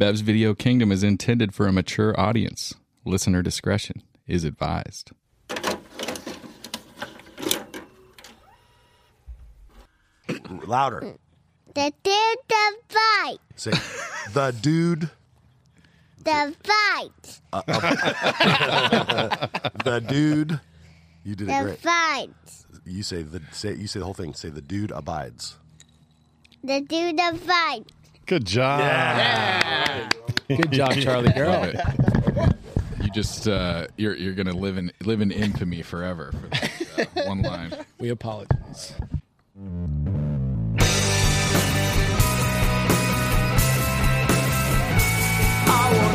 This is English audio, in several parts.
Bev's Video Kingdom is intended for a mature audience. Listener discretion is advised. Louder. The dude the fight. Say, the dude. The fight. Uh, uh, the dude. You did it great. The fight. You say the say you say the whole thing. Say the dude abides. The dude the fight. Good job. Yeah, Good job, Charlie Love girl. You just uh, you're you're gonna live in live in infamy forever for that uh, one line. We apologize. I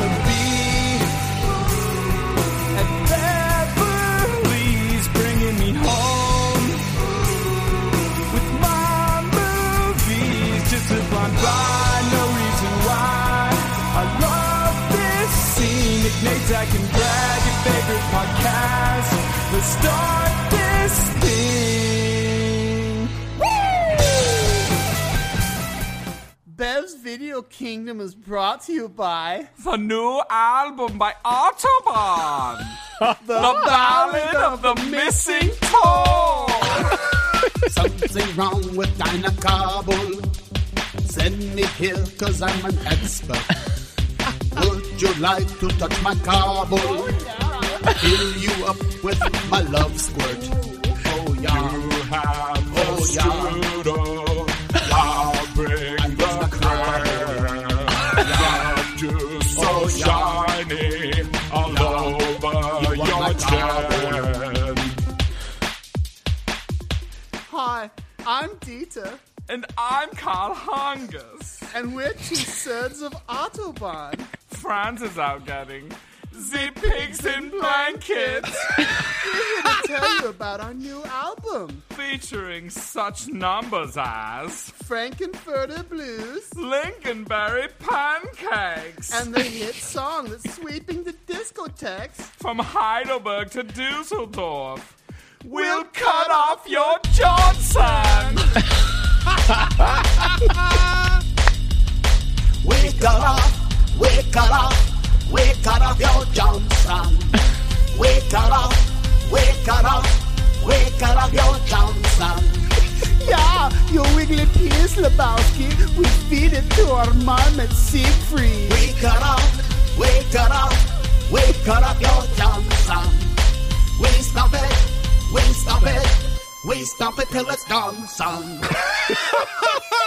favorite podcast. Let's start this thing. Bev's Video Kingdom is brought to you by The new album by Autobahn. the, The Ballad of the Missing Toe. Something wrong with Dinah Kabul. Send me here cause I'm an expert. Would you like to touch my Kabul? Fill you up with my love squirt. Oh yeah. oh yeah. I'll bring the Just oh, so Oh, yeah. shiny all over You want my chin. Hi, I'm Dieter, And I'm Karl Hungus. and we're two sons of Autobahn. Franz is out getting the pigs in blankets, We're here to tell you about our new album, featuring such numbers as Frankenfurter Blues, Lingonberry pancakes, and the hit song that's sweeping the discotheques. from Heidelberg to Dusseldorf. We'll cut off your Johnson. We cut off, we cut off, cut off your Johnson. We cut off, we cut off your Johnson. Yeah, your wiggly penis, Lebowski. We feed it to our Siegfried. We cut off, we cut off, we cut off your Johnson. We stop it, we stop it, we stop it till it's done, son.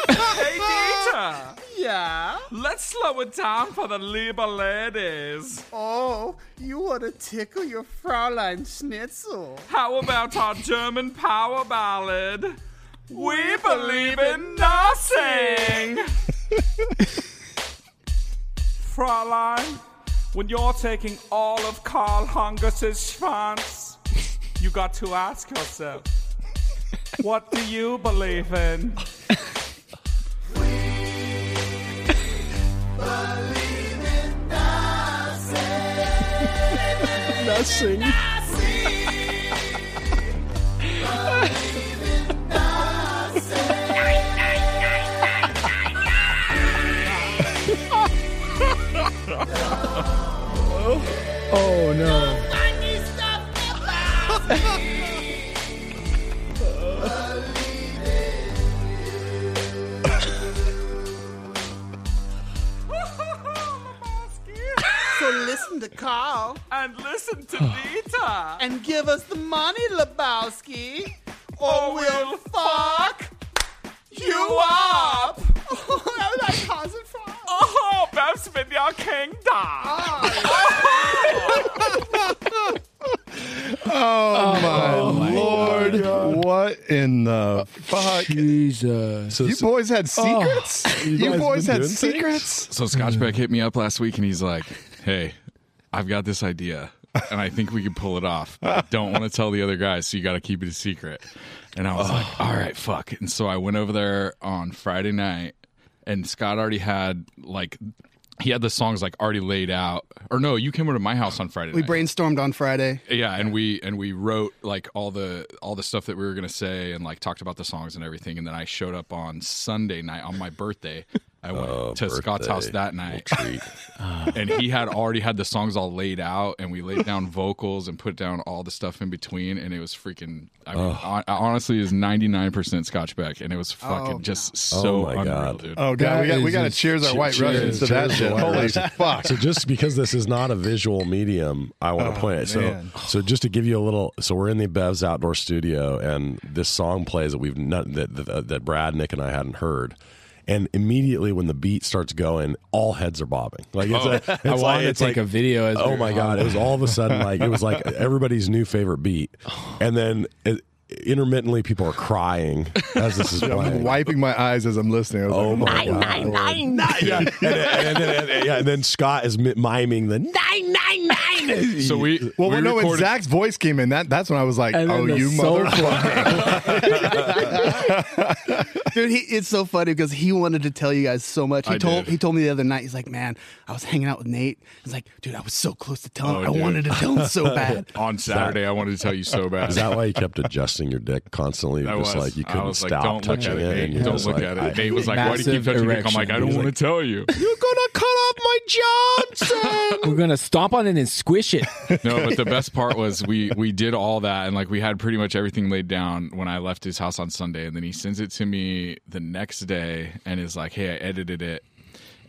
Hey, Dieter. Yeah? Let's slow it down for the Lieber ladies. Oh, you want to tickle your Fraulein Schnitzel. How about our German power ballad? We believe in nothing. Fräulein, when you're taking all of Karl Hungus's schwanz, you got to ask yourself, what do you believe in? Nothing. oh no. Listen to And listen to Dieter. and give us the money, Lebowski, or Or we'll we'll fuck you up. I like Hans and Franz. Oh, Bev's Video Kingdom. Oh, my lord! What in the fuck? Jesus. You boys had oh. secrets. you guys boys been had doing things? secrets. So Scotch Beck hit me up last week and he's like, "Hey, I've got this idea and I think we can pull it off. I don't want to tell the other guys, so you got to keep it a secret." And I was like, "All right, fuck." And so I went over there on Friday night and Scott already had like he had the songs like already laid out. Or no, you came over to my house on Friday We night. brainstormed on Friday. Yeah, and we and we wrote like all the all the stuff that we were gonna say and like talked about the songs and everything. And then I showed up on Sunday night on my birthday I went Oh, to Scott's house that night, Treat. and he had already had the songs all laid out, and we laid down vocals and put down all the stuff in between, and it was freaking. I mean, hon- honestly, is ninety nine percent Scotch Beck, and it was oh, fucking just oh so Oh, my unreal, God. dude. Oh god, That we got we got to cheers our white cheers, Russians to that shit. white Holy fuck! So just because this is not a visual medium, I want to oh, point it. So man. so just to give you a little, so we're in the Bev's outdoor studio, and this song plays that we've not that that, that Brad, Nick, and I hadn't heard. And immediately when the beat starts going, all heads are bobbing. Like it's, oh, a, it's I like, wanted to take like, a video. As Oh my god! It was all of a sudden like it was like everybody's new favorite beat, and then it, intermittently people are crying as this is I'm wiping my eyes as I'm listening. I was Oh, oh like, my god! yeah, and, then- and then, and- yeah, and then Scott is miming the nine nine nine. So we Well, we no, when Zach's voice came in, that that's when I was like, And "Oh, you motherfucker!" Dude, he, it's so funny because he wanted to tell you guys so much. He I told did. he told me the other night. He's like, "Man, I was hanging out with Nate." He's like, "Dude, I was so close to telling. Oh, him. I dude. wanted to tell him so bad." on Saturday. I wanted to tell you so bad. Is that why you kept adjusting your dick constantly? I just was. like you couldn't was like, stop don't look touching at it. it. Nate. and you're Don't just look like, at it. I- Nate was like, why do you keep touching your dick? I'm like, I don't erection. want to tell you. You're gonna cut off my Johnson. We're gonna stomp on it and squish it. no, but the best part was we we did all that and like we had pretty much everything laid down when I left his house on Sunday, and then he sends it to me the next day and is like, "Hey, I edited it."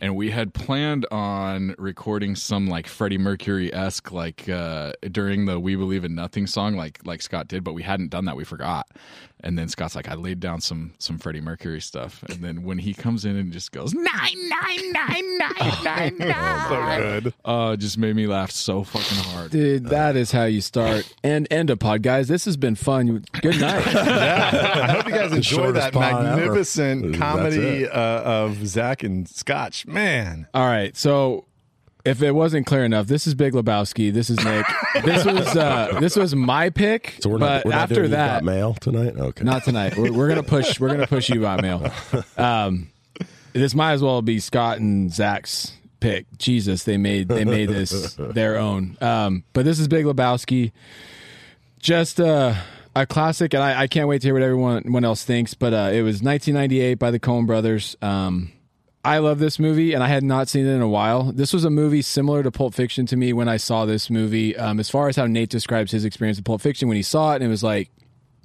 And we had planned on recording some like Freddie Mercury esque like uh, during the "We Believe in Nothing" song, like like Scott did, but we hadn't done that. We forgot. And then Scott's like, "I laid down some some Freddie Mercury stuff." And then when he comes in and just goes nine nine nine nine nine nine, so good. uh, just made me laugh so fucking hard. Dude, that is how you start and end a pod, guys. This has been fun. Good night. I hope you guys enjoy that pod ever. magnificent comedy uh, of Zach and Scotch. Man, All right, so if it wasn't clear enough, this is Big Lebowski. This is Nick. this was uh, this was my pick. So we're but not. We're not after doing that, mail tonight. Okay. not tonight. We're, we're gonna push. We're gonna push you by mail. Um, this might as well be Scott and Zach's pick. Jesus, they made they made this their own. Um, but this is Big Lebowski. Just uh, a classic, and I, I can't wait to hear what everyone, everyone else thinks. But uh, it was 1998 by the Coen Brothers. Um, I love this movie, and I had not seen it in a while. This was a movie similar to Pulp Fiction to me when I saw this movie. Um, as far as how Nate describes his experience with Pulp Fiction when he saw it, and it was like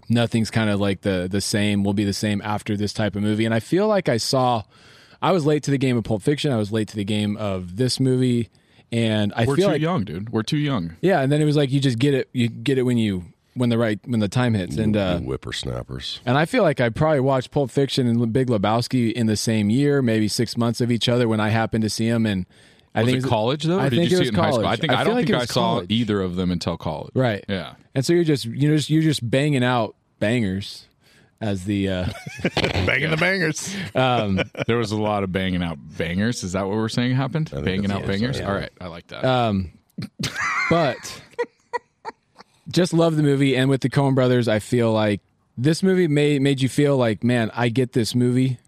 nothing's kind of like the the same. Will be the same after this type of movie. And I feel like I saw. I was late to the game of Pulp Fiction. I was late to the game of this movie, and I We're feel too like young, dude. We're too young. yeah. And then it was like you just get it. You get it when you when the right when the time hits. And uh, whippersnappers. and I feel like I probably watched Pulp Fiction and Big Lebowski in the same year, maybe six months of each other when I happened to see them. And I Was think it college though, or I did think you it see was it in high school? college. I think I, feel don't like think it I was saw college. either of them until college. Right. Yeah. And so you're just you're just you're just banging out bangers as the uh, banging the bangers. um, There was a lot of banging out bangers. Is that what we're saying happened? Banging out bangers. saying. All right, I like that. um, but just love the movie. And with the Coen Brothers, I feel like this movie made made you feel like, man, I get this movie.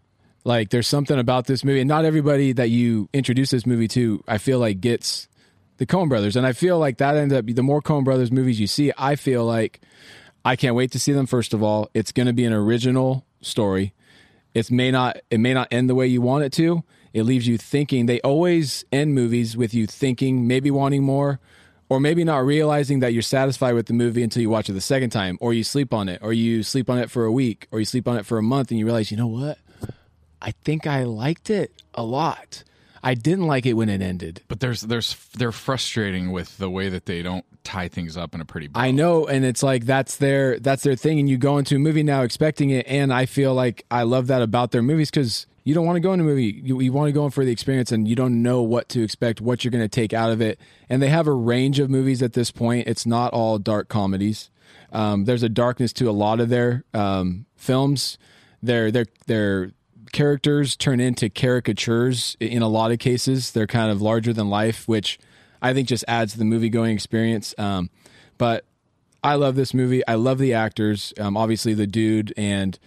Like there's something about this movie, and not everybody that you introduce this movie to, I feel like gets the Coen Brothers, and I feel like that ends up the more Coen Brothers movies you see, I feel like I can't wait to see them. First of all, it's going to be an original story. It may not it may not end the way you want it to. It leaves you thinking. They always end movies with you thinking, maybe wanting more, or maybe not realizing that you're satisfied with the movie until you watch it the second time, or you sleep on it, or you sleep on it for a week, or you sleep on it for a month, and you realize, you know what? I think I liked it a lot. I didn't like it when it ended. but there's there's they're frustrating with the way that they don't tie things up in a pretty. Bow. I know, and it's like that's their that's their thing, and you go into a movie now expecting it, and I feel like I love that about their movies because you don't want to go in a movie, you, you want to go in for the experience, and you don't know what to expect, what you're going to take out of it, and they have a range of movies at this point. It's not all dark comedies. Um, there's a darkness to a lot of their um, films. Their their their characters turn into caricatures in a lot of cases. They're kind of larger than life, which I think just adds to the movie going experience. Um, but I love this movie. I love the actors. Um, obviously, the dude and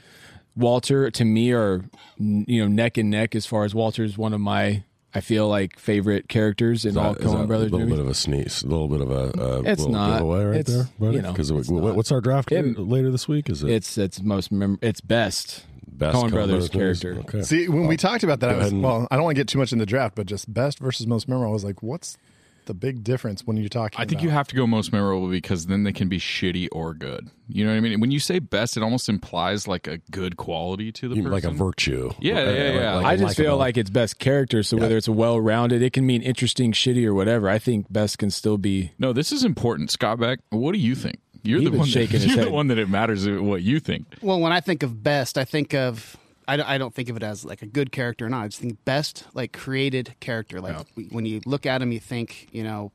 Walter to me are you know neck and neck as far as Walter is one of my I feel like favorite characters in all Is Coen Brothers a little movies. bit of a sneeze, a little bit of a, a It's little not. giveaway right It's, there, buddy. you know, Because it's not. what's our draft It- later this week? Is it it's it's most mem- it's best. best Coen Brothers movies? character. Okay. See, when we talked about that, I go was ahead and- well. I don't want to get too much in the draft, but just best versus most memorable. I was like, what's the big difference when you're talking? I think about- you have to go most memorable because then they can be shitty or good. You know what I mean? When you say best, it almost implies like a good quality to the You- person. like a virtue. Yeah, Like- yeah, yeah. like I a just feel like it's best character. So whether it's a well rounded, it can mean interesting, shitty, or whatever. I think best can still be. No, this is important, Scott Beck. What do you think? You're He the one. shaking that, his you're head. the one that it matters what you think. Well, when I think of best, I think of I don't, I don't think of it as like a good character or not. I just think best like created character. Like when you look at him, you think you know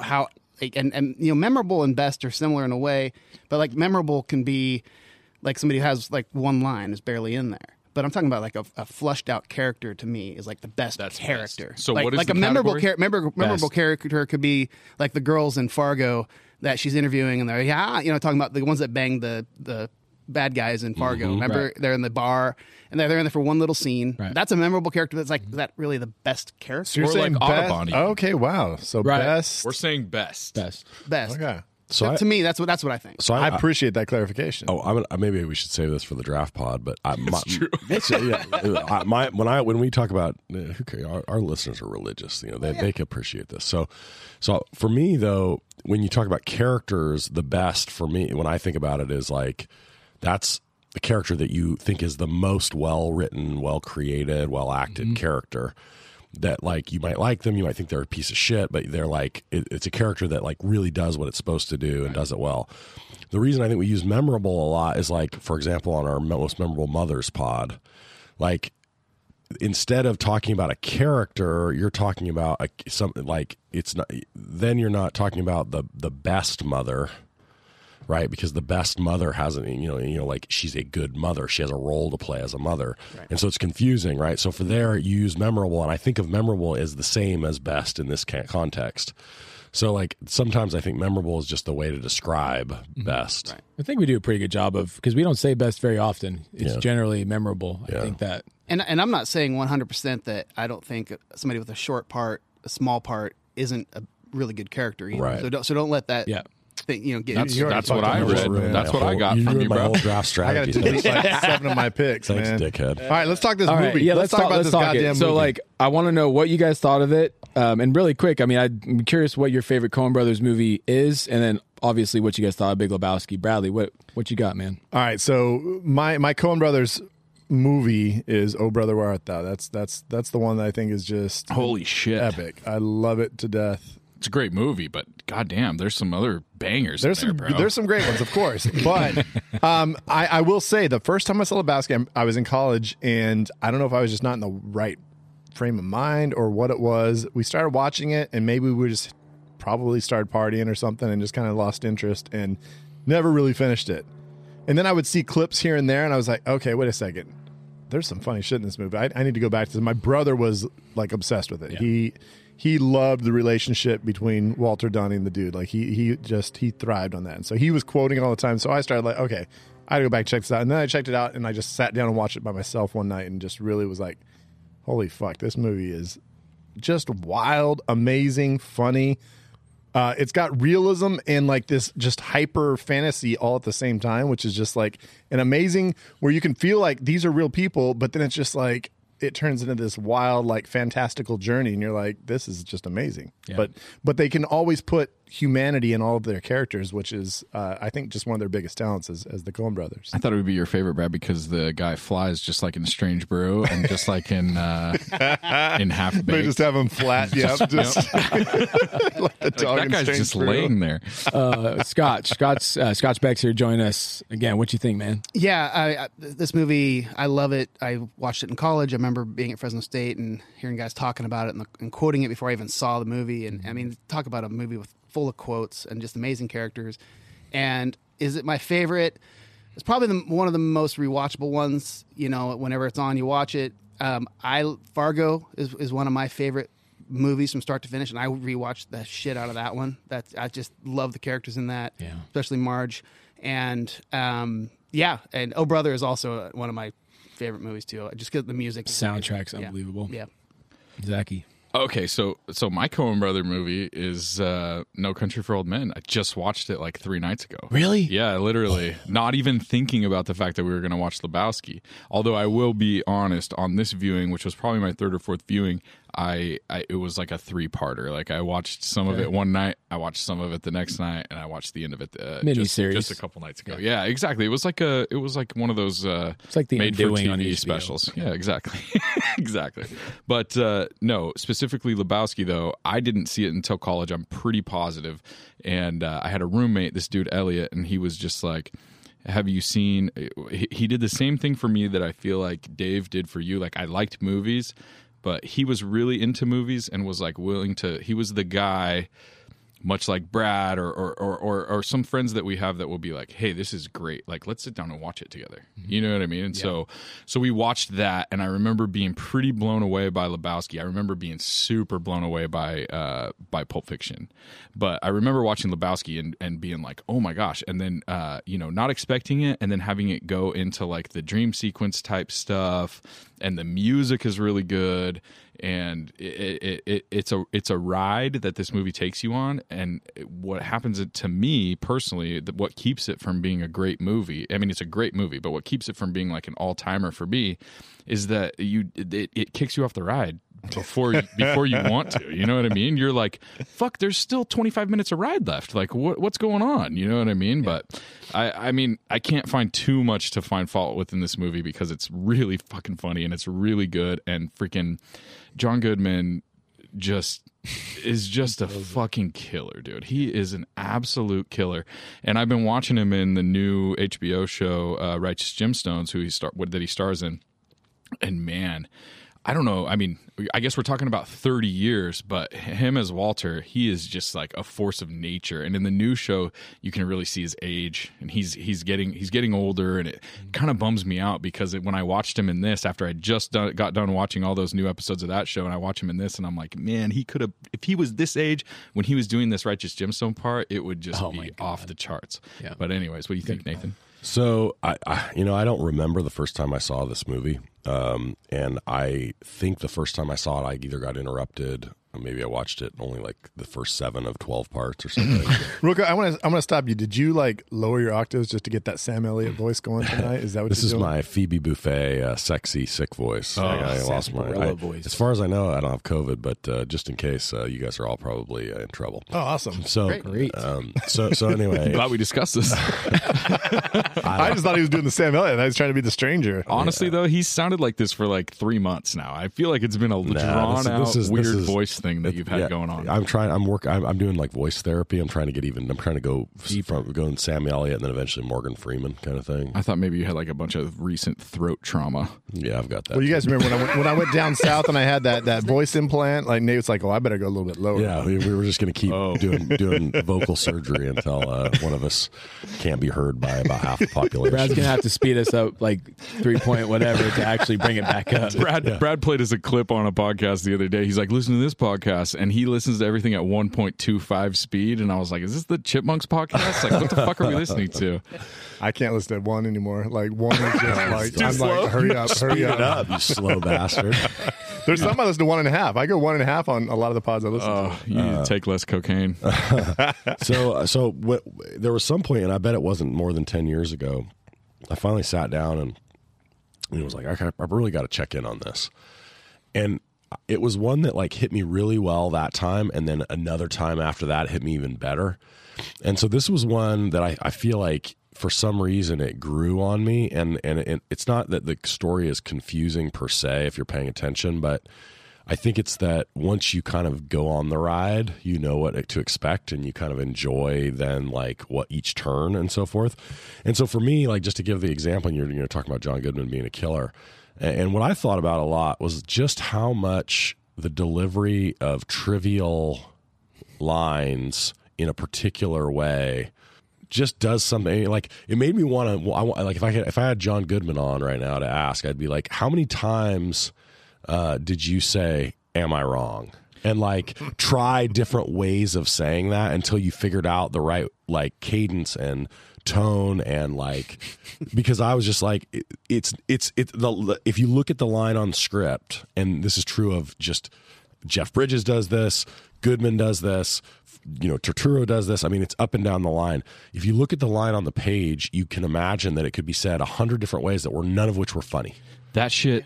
how like, and and you know memorable and best are similar in a way, but like memorable can be like somebody who has like one line is barely in there. But I'm talking about like a, a flushed out character to me is like the best That's character. best. So like, what is like the a memorable character? Memorable, memorable character could be like the girls in Fargo that she's interviewing, and they're yeah, you know, talking about the ones that bang the the bad guys in Fargo. Remember, Mm-hmm. Right. they're in the bar and they're, they're in there for one little scene. Right. That's a memorable character. That's like is that really the best character. So you're Or saying like best? Audubon. Okay, wow. So Right. best. We're saying best. Best. best. Okay. So I, to me, that's what that's what I think. so I I, appreciate that clarification. Oh, I'm maybe we should save this for the draft pod. But I, my, It's, yeah, I, my when I when we talk about uh, who cares, our, our listeners are religious. You know, they they can appreciate this. So, so for me though, when you talk about characters, the best for me when I think about it is like that's the character that you think is the most well written, well created, well acted mm-hmm. character. That like you might like them, you might think they're a piece of shit, but they're like it, it's a character that like really does what it's supposed to do and does it well. The reason I think we use memorable a lot is like, for example, on our most memorable mothers pod, like instead of talking about a character, you're talking about a, something like it's not. Then you're not talking about the the best mother, right? Because the best mother hasn't, you know, you know, like she's a good mother. She has a role to play as a mother, and so it's confusing, right? So for there, you use memorable, and I think of memorable as the same as best in this context. So like sometimes I think memorable is just the way to describe mm-hmm. best. I think we do a pretty good job of because we don't say best very often. It's Yeah. generally memorable. I Yeah. think that And and I'm not saying 100% that I don't think somebody with a short part, a small part, isn't a really good character either. Right. So don't so don't let that yeah. Thing, you know get That's, that's what I read. the whole- That's what I got you from ruined you, my bro. whole draft I got strategy. like seven of my picks, Thanks, man. dickhead. All right, let's talk this All right, movie. yeah, let's, let's, talk, about let's this talk goddamn it. So, like, I want to know what you guys thought of it, um, and really quick. I mean, I'm curious what your favorite Coen Brothers movie is, and then obviously what you guys thought of Big Lebowski. Bradley, what what you got, man? All right, so my my Coen Brothers movie is Oh Brother Where Art Thou. That's that's that's the one that I think is just Holy shit. epic. I love it to death. It's a great movie, but goddamn, there's some other bangers. There's some there, there's some great ones, of course, but um, I, I will say the first time I saw Lebowski, I was in college, and I don't know if I was just not in the right frame of mind or what it was. We started watching it, and maybe we just probably started partying or something, and just kind of lost interest and never really finished it. And then I would see clips here and there, and I was like, okay, wait a second. There's some funny shit in this movie. I, I need to go back to this. My brother was like obsessed with it. He he loved the relationship between Walter Donnie and the dude. Like he he just he thrived on that. And so he was quoting all the time. So I started like, okay, I gotta go back and check this out. And then I checked it out and I just sat down and watched it by myself one night and just really was like, holy fuck, this movie is just wild, amazing, funny. Uh, it's got realism and like this just hyper fantasy all at the same time, which is just like an amazing where you can feel like these are real people, but then it's just like it turns into this wild, like fantastical journey, and you're like, this is just amazing. But but they can always put humanity in all of their characters, which is uh, I think just one of their biggest talents as, as the Coen brothers. I thought it would be your favorite, Brad, because the guy flies just like in Strange Brew and just like in uh, in Half Baked. They just have him flat, yeah, just like the dog that guy's Strange just Brew. laying there. Uh, Scotch, Scott's uh, Scotch Beck's here Join us again. What you think, man? Yeah, I, I, this movie, I love it. I watched it in college. I remember being at Fresno State and hearing guys talking about it and, and quoting it before I even saw the movie. And I mean, talk about a movie with full of quotes and just amazing characters. And is it my favorite? It's probably the, one of the most rewatchable ones. You know, whenever it's on, you watch it. Um, I Fargo is is one of my favorite movies from start to finish, and I rewatched the shit out of that one. That I just love the characters in that, Yeah. especially Marge. And um, yeah, and Oh Brother is also one of my favorite movies too. Just because the music, amazing. Soundtrack's Yeah. unbelievable. Yeah, Zachy. Okay, so so my Coen Brother movie is uh, No Country for Old Men. I just watched it like three nights ago. Really? Yeah, literally. Not even thinking about the fact that we were going to watch Lebowski. Although I will be honest, on this viewing, which was probably my third or fourth viewing, I, I it was like a three parter. Like I watched some of it one night, I watched some of it the next night, and I watched the end of it uh, just, Miniseries. just a couple nights ago. Yeah. exactly. It was like a it was like one of those uh, It's like The made for TV specials. Yeah, exactly, exactly. But uh, no, specifically Lebowski though, I didn't see it until college. I'm pretty positive, and uh, I had a roommate, this dude Elliot, and he was just like. Have you seen? He did the same thing for me that I feel like Dave did for you. Like I liked movies, but he was really into movies and was like willing to. He was the guy much like Brad or or, or or or some friends that we have that will be like, "Hey, this is great. Like, let's sit down and watch it together." You know what I mean? And so so we watched that, and I remember being pretty blown away by Lebowski. I remember being super blown away by uh, by Pulp Fiction, but I remember watching Lebowski and and being like, "Oh my gosh!" And then uh, you know, not expecting it, and then having it go into like the dream sequence type stuff, and the music is really good and it, it, it, it's a it's a ride that this movie takes you on. And what happens to me personally what keeps it from being a great movie i mean it's a great movie but what keeps it from being like an all-timer for me is that you it, it kicks you off the ride before you, before you want to you know what i mean? You're like fuck there's still 25 minutes of ride left. Like what what's going on? You know what i mean? But i i mean i can't find too much to find fault with in this movie because it's really fucking funny and it's really good and freaking john goodman just is just a fucking killer, dude. He is an absolute killer, and I've been watching him in the new HBO show uh, Righteous Gemstones, who he star what that he stars in, and man. I don't know. I mean, I guess we're talking about 30 years, but him as Walter, he is just like a force of nature. And in the new show, you can really see his age, and he's he's getting he's getting older, and it kind of bums me out because it, when I watched him in this, after I just done, got done watching all those new episodes of that show, and I watch him in this, and I'm like, man, he could have if he was this age when he was doing this Righteous Gemstone part, it would just be off the charts. Yeah. But anyways, what do you think, Nathan? So I, I, you know, I don't remember the first time I saw this movie, um, and I think the first time I saw it, I either got interrupted, maybe I watched it only like the first seven of twelve parts or something. Real quick, I want to I want to stop you. Did you like lower your octaves just to get that Sam Elliott voice going tonight? Is that what this you're is doing? my Phoebe Buffay, uh, sexy, sick voice. I, I lost my. I- voice. As far as I know, I don't have COVID, but uh, just in case, uh, you guys are all probably uh, in trouble. Oh, awesome! So, Great. Um, so, so anyway, Glad we discussed this. I just thought he was doing the Sam Elliott. I was trying to be the stranger. Honestly, though, he's sounded like this for like three months now. I feel like it's been a drawn this- out, this is- weird this is- voice thing that you've had yeah, going on. I'm trying. I'm work. I'm, I'm doing like voice therapy. I'm trying to get even. I'm trying to go from going Sam Elliott and then eventually Morgan Freeman kind of thing. I thought maybe you had like a bunch of recent throat trauma. Yeah, I've got that. Well, you guys remember when I went, when I went down south and I had that, that voice implant? Like Nate Nate's like, oh, I better go a little bit lower. Yeah, we, we were just going to keep Oh. doing doing vocal surgery until uh, one of us can't be heard by about half the population. Brad's gonna have to speed us up like three point whatever to actually bring it back up. Brad Brad played us a clip on a podcast the other day. He's like, listen to this podcast, and he listens to everything at 1.25 speed. And I was like, is this the Chipmunks podcast? Like, what the fuck are we listening to? I can't listen to one anymore. Like one is just like Too I'm slow? like, hurry up, hurry up. up, you slow bastard. There's some I listen to one and a half. I go one and a half on a lot of the pods I listen to. Oh, you need to take less cocaine. so uh, so what, there was some point, and I bet it wasn't more than ten years ago. I finally sat down and it was like, I, I really got to check in on this, and it was one that like hit me really well that time, and then another time after that hit me even better. And so this was one that I, I feel like for some reason it grew on me, and and it, it's not that the story is confusing per se if you're paying attention, but I think it's that once you kind of go on the ride, you know what to expect and you kind of enjoy then like what each turn and so forth. And so for me, like just to give the example, you're, you're talking about John Goodman being a killer. And, what I thought about a lot was just how much the delivery of trivial lines in a particular way just does something like it made me want to like if I had if I had John Goodman on right now to ask I'd be like how many times uh, did you say am I wrong and like try different ways of saying that until you figured out the right like cadence and tone and like because I was just like it, it's it's it's the if you look at the line on script and this is true of just Jeff Bridges does this, Goodman does this, you know, Turturro does this. I mean, it's up and down the line. If you look at the line on the page, you can imagine that it could be said a hundred different ways that were none of which were funny. That shit.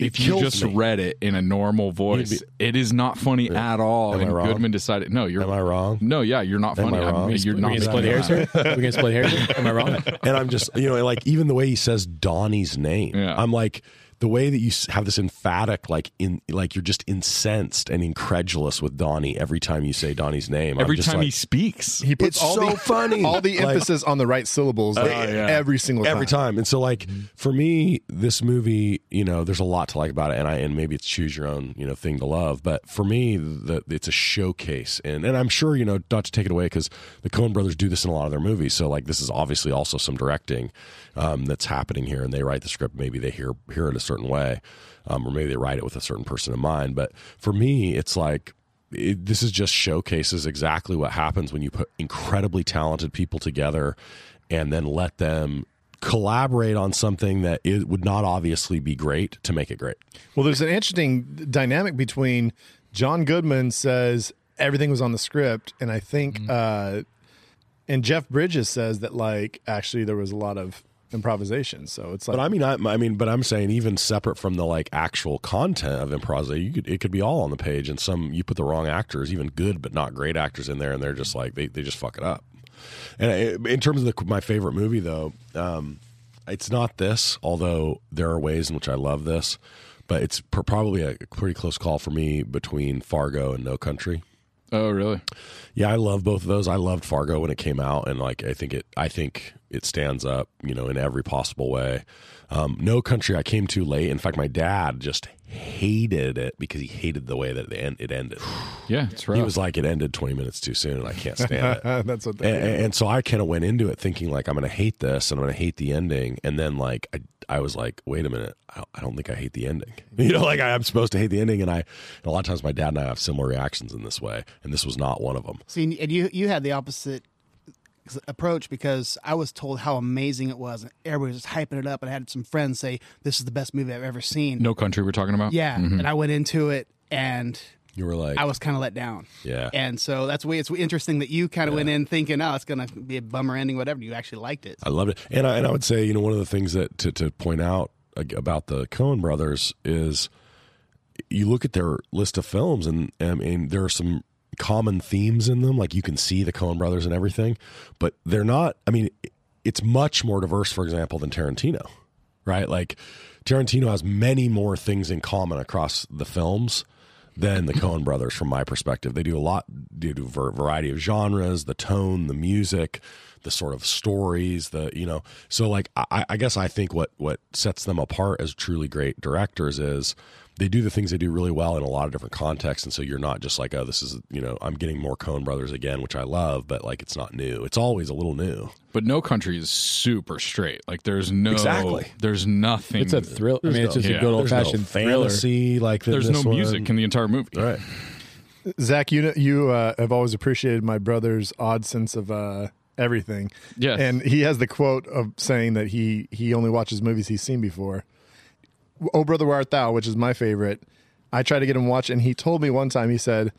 It If you just me. read it in a normal voice, You'd it is not funny at all. Am I and wrong? Goodman decided, no, you're. Am I wrong? No, yeah, you're not Am funny. I I'm- wrong? You're we not gonna split hairs here? we gonna split hairs here? Am I wrong? and I'm just, you know, like even the way he says Donnie's name, Yeah. I'm like the way that you have this emphatic, like in, like you're just incensed and incredulous with Donnie every time you say Donnie's name. I'm Every just time like, he speaks. He puts It's all so the funny. all the Like- emphasis on the right syllables oh, like, yeah. every single time. every time. And so, like for me, this movie, you know, there's a lot to like about it, and I and maybe it's choose your own, you know, thing to love. But for me, the, it's a showcase, and and I'm sure you know, not to take it away because the Coen Brothers do this in a lot of their movies. So like, this is obviously also some directing um, that's happening here, and they write the script. Maybe they hear hear it a certain way, um, or maybe they write it with a certain person in mind. But for me, it's like it, this is just showcases exactly what happens when you put incredibly talented people together and then let them collaborate on something that it would not obviously be great to make it great. Well, there's an interesting dynamic between John Goodman says everything was on the script, and I think, uh, and Jeff Bridges says that like actually there was a lot of improvisation. So it's like, But I mean, I, I mean, but I'm saying even separate from the like actual content of improv, you could it could be all on the page, and some you put the wrong actors, even good but not great actors in there, and they're just like they they just fuck it up. And in terms of the, my favorite movie, though, um, it's not this. Although there are ways in which I love this, but it's pr- probably a pretty close call for me between Fargo and No Country. Oh, really? Yeah, I love both of those. I loved Fargo when it came out, and like I think it, I think it stands up, you know, in every possible way. Um, no Country, I came too late. In fact, my dad just hated it because he hated the way that it, end, it ended. Yeah, it's right. He was like, it ended twenty minutes too soon, and I can't stand it. that's what And, they and so I kind of went into it thinking like I'm going to hate this and I'm going to hate the ending, and then like I, I was like, wait a minute, I, I don't think I hate the ending. You know, like I'm supposed to hate the ending, and I and a lot of times my dad and I have similar reactions in this way, and this was not one of them. See, and you you had the opposite approach because I was told how amazing it was, and everybody was just hyping it up. And I had some friends say this is the best movie I've ever seen. no country we're talking about? Yeah, Mhm. and I went into it and You were like, I was kind of let down. Yeah. and so that's way it's interesting that you kind of went in thinking, oh, it's gonna be a bummer ending, whatever. You actually liked it. I loved it, and I, and I would say, you know, one of the things that to, to point out about the Coen Brothers is you look at their list of films, and I mean, there are some common themes in them. Like you can see the Coen Brothers and everything, but they're not. I mean, it's much more diverse, for example, than Tarantino, right? Like Tarantino has many more things in common across the films than the Coen brothers from my perspective. They do a lot, they do a variety of genres, the tone, the music, the sort of stories, the, you know, so like, I, I guess I think what, what sets them apart as truly great directors is they do the things they do really well in a lot of different contexts. And so you're not just like, oh, this is, you know, I'm getting more Coen brothers again, which I love, but like, it's not new. It's always a little new. But no country is super straight. Like there's no Exactly. There's nothing. It's a thrill. I mean, it's just Yeah. a good old There's no fashioned thriller. fantasy like There's this no one. music in the entire movie. Right. Zach, you know, you uh, have always appreciated my brother's odd sense of uh, everything. Yes. and he has the quote of saying that he he only watches movies he's seen before. Oh, brother, where art thou? Which is my favorite. I tried to get him to watch, and he told me one time. He said,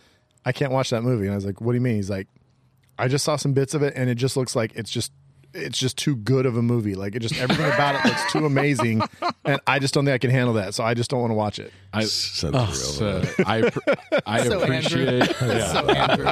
"I can't watch that movie," and I was like, "What do you mean?" He's like, "I just saw some bits of it, and it just looks like it's just." It's just too good of a movie. Like it just everything about it looks too amazing, and I just don't think I can handle that. So I just don't want to watch it. I, Send it real so I I So Andrew. appreciate. So Andrew,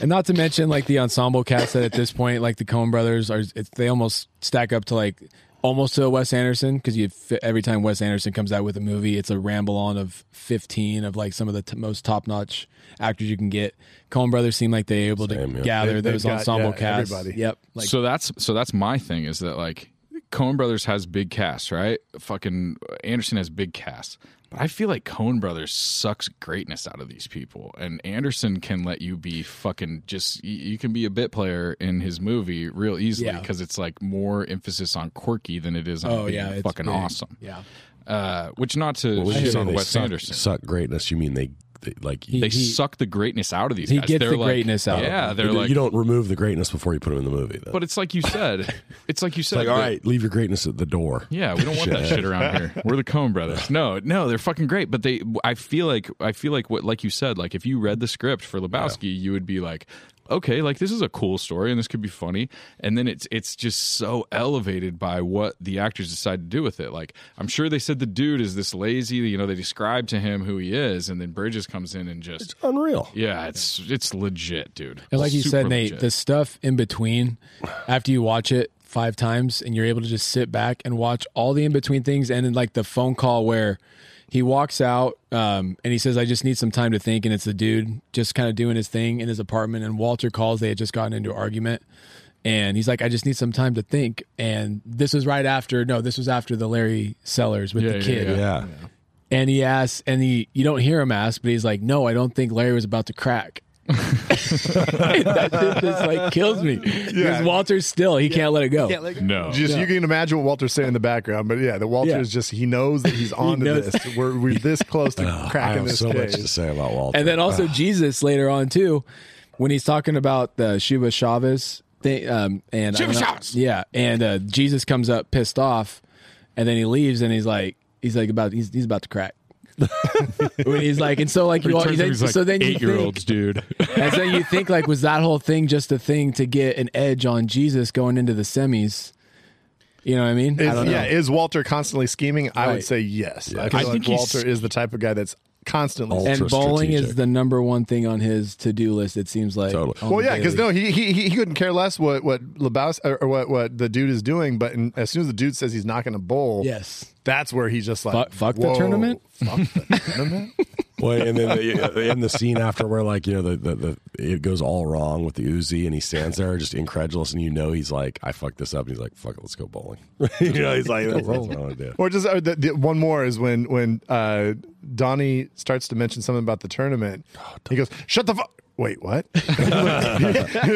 And not to mention like the ensemble cast that at this point, like the Coen brothers are, it's, they almost stack up to like almost to a Wes Anderson because you every time Wes Anderson comes out with a movie, it's a ramble on of fifteen of like some of the t- most top notch actors you can get. Coen brothers seem like they're able Same, to yeah. gather They- they've those got, ensemble yeah, casts. everybody. Yep. Like so that's so that's my thing is that like Coen Brothers has big casts, right? Fucking uh, Anderson has big casts. But I feel like Coen Brothers sucks greatness out of these people, and Anderson can let you be fucking just. You, you can be a bit player in his movie real easily Yeah. because it's like more emphasis on quirky than it is on oh being yeah, fucking big. awesome. Yeah. Uh, which not to When you shit say on Wes Anderson. suck greatness, you mean they they, like He- They suck the greatness out of these he guys. gets They're the like- greatness out of Yeah, them. they're you like. You don't remove the greatness before you put them in the movie. Though. but it's like you said. It's like you said. like, all that- right, leave your greatness at the door. Yeah, we don't want that shit around here. We're the Coen brothers. No, no, they're fucking great. But they, I feel like, I feel like what, like you said, like if you read the script for Lebowski, you would be like, okay, like this is a cool story and this could be funny. And then it's, it's just so elevated by what the actors decide to do with it. Like I'm sure they said the dude is this lazy. You know, they describe to him who he is, and then Bridges comes in and just, Unreal. yeah, it's it's legit, dude. And like you Super said, Nate, legit. the stuff in between, after you watch it five times and you're able to just sit back and watch all the in between things, and then like the phone call where he walks out um, and he says, "I just need some time to think," and it's the dude just kind of doing his thing in his apartment, and Walter calls. They had just gotten into an argument. And he's like, I just need some time to think. And this was right after, no, this was after the Larry Sellers with Yeah, the yeah, kid. Yeah. And he asks, and he, you don't hear him ask, but he's like, no, I don't think Larry was about to crack. that shit just like kills me because Yeah. Walter's still he can't let it go. Can't let go. no, Just you can imagine what Walter's saying in the background, but yeah, the Walter Yeah. is just he knows that he's on to this. We're we're this close to I cracking have this so much to say about Walter. And then also Jesus later on too, when he's talking about the Shiva Chavez thing, um, and Shiva Chavez! yeah, and uh, Jesus comes up pissed off, and then he leaves, and he's like, he's like about he's he's about to crack. When he's like, and so like you, all, Turns out he's like so then you eight year think, olds, dude. and so you think like was that whole thing just a thing to get an edge on Jesus going into the semis? You know what I mean? I Is, don't know. yeah, is Walter constantly scheming? I would say yes. I I feel think like he's- Walter is the type of guy that's constantly. Ultra and bowling is the number one thing on his to do list. It seems like. Totally. well, yeah, because no, he, he he he couldn't care less what what Lebowski or, or what what the dude is doing. But in, as soon as the dude says he's not going to bowl, Yes. that's where he's just like, Fuck- fuck the tournament?" fuck the tournament. Well, and then the, in the scene after where like you know the, the, the it goes all wrong with the Uzi and he stands there just incredulous and you know he's like I fucked this up and he's like fuck it let's go bowling you know he's like that's, that's what I want to do Or just uh, the, the, one more is when when uh, Donnie starts to mention something about the tournament. he goes, "Shut the fuck." Wait, what? it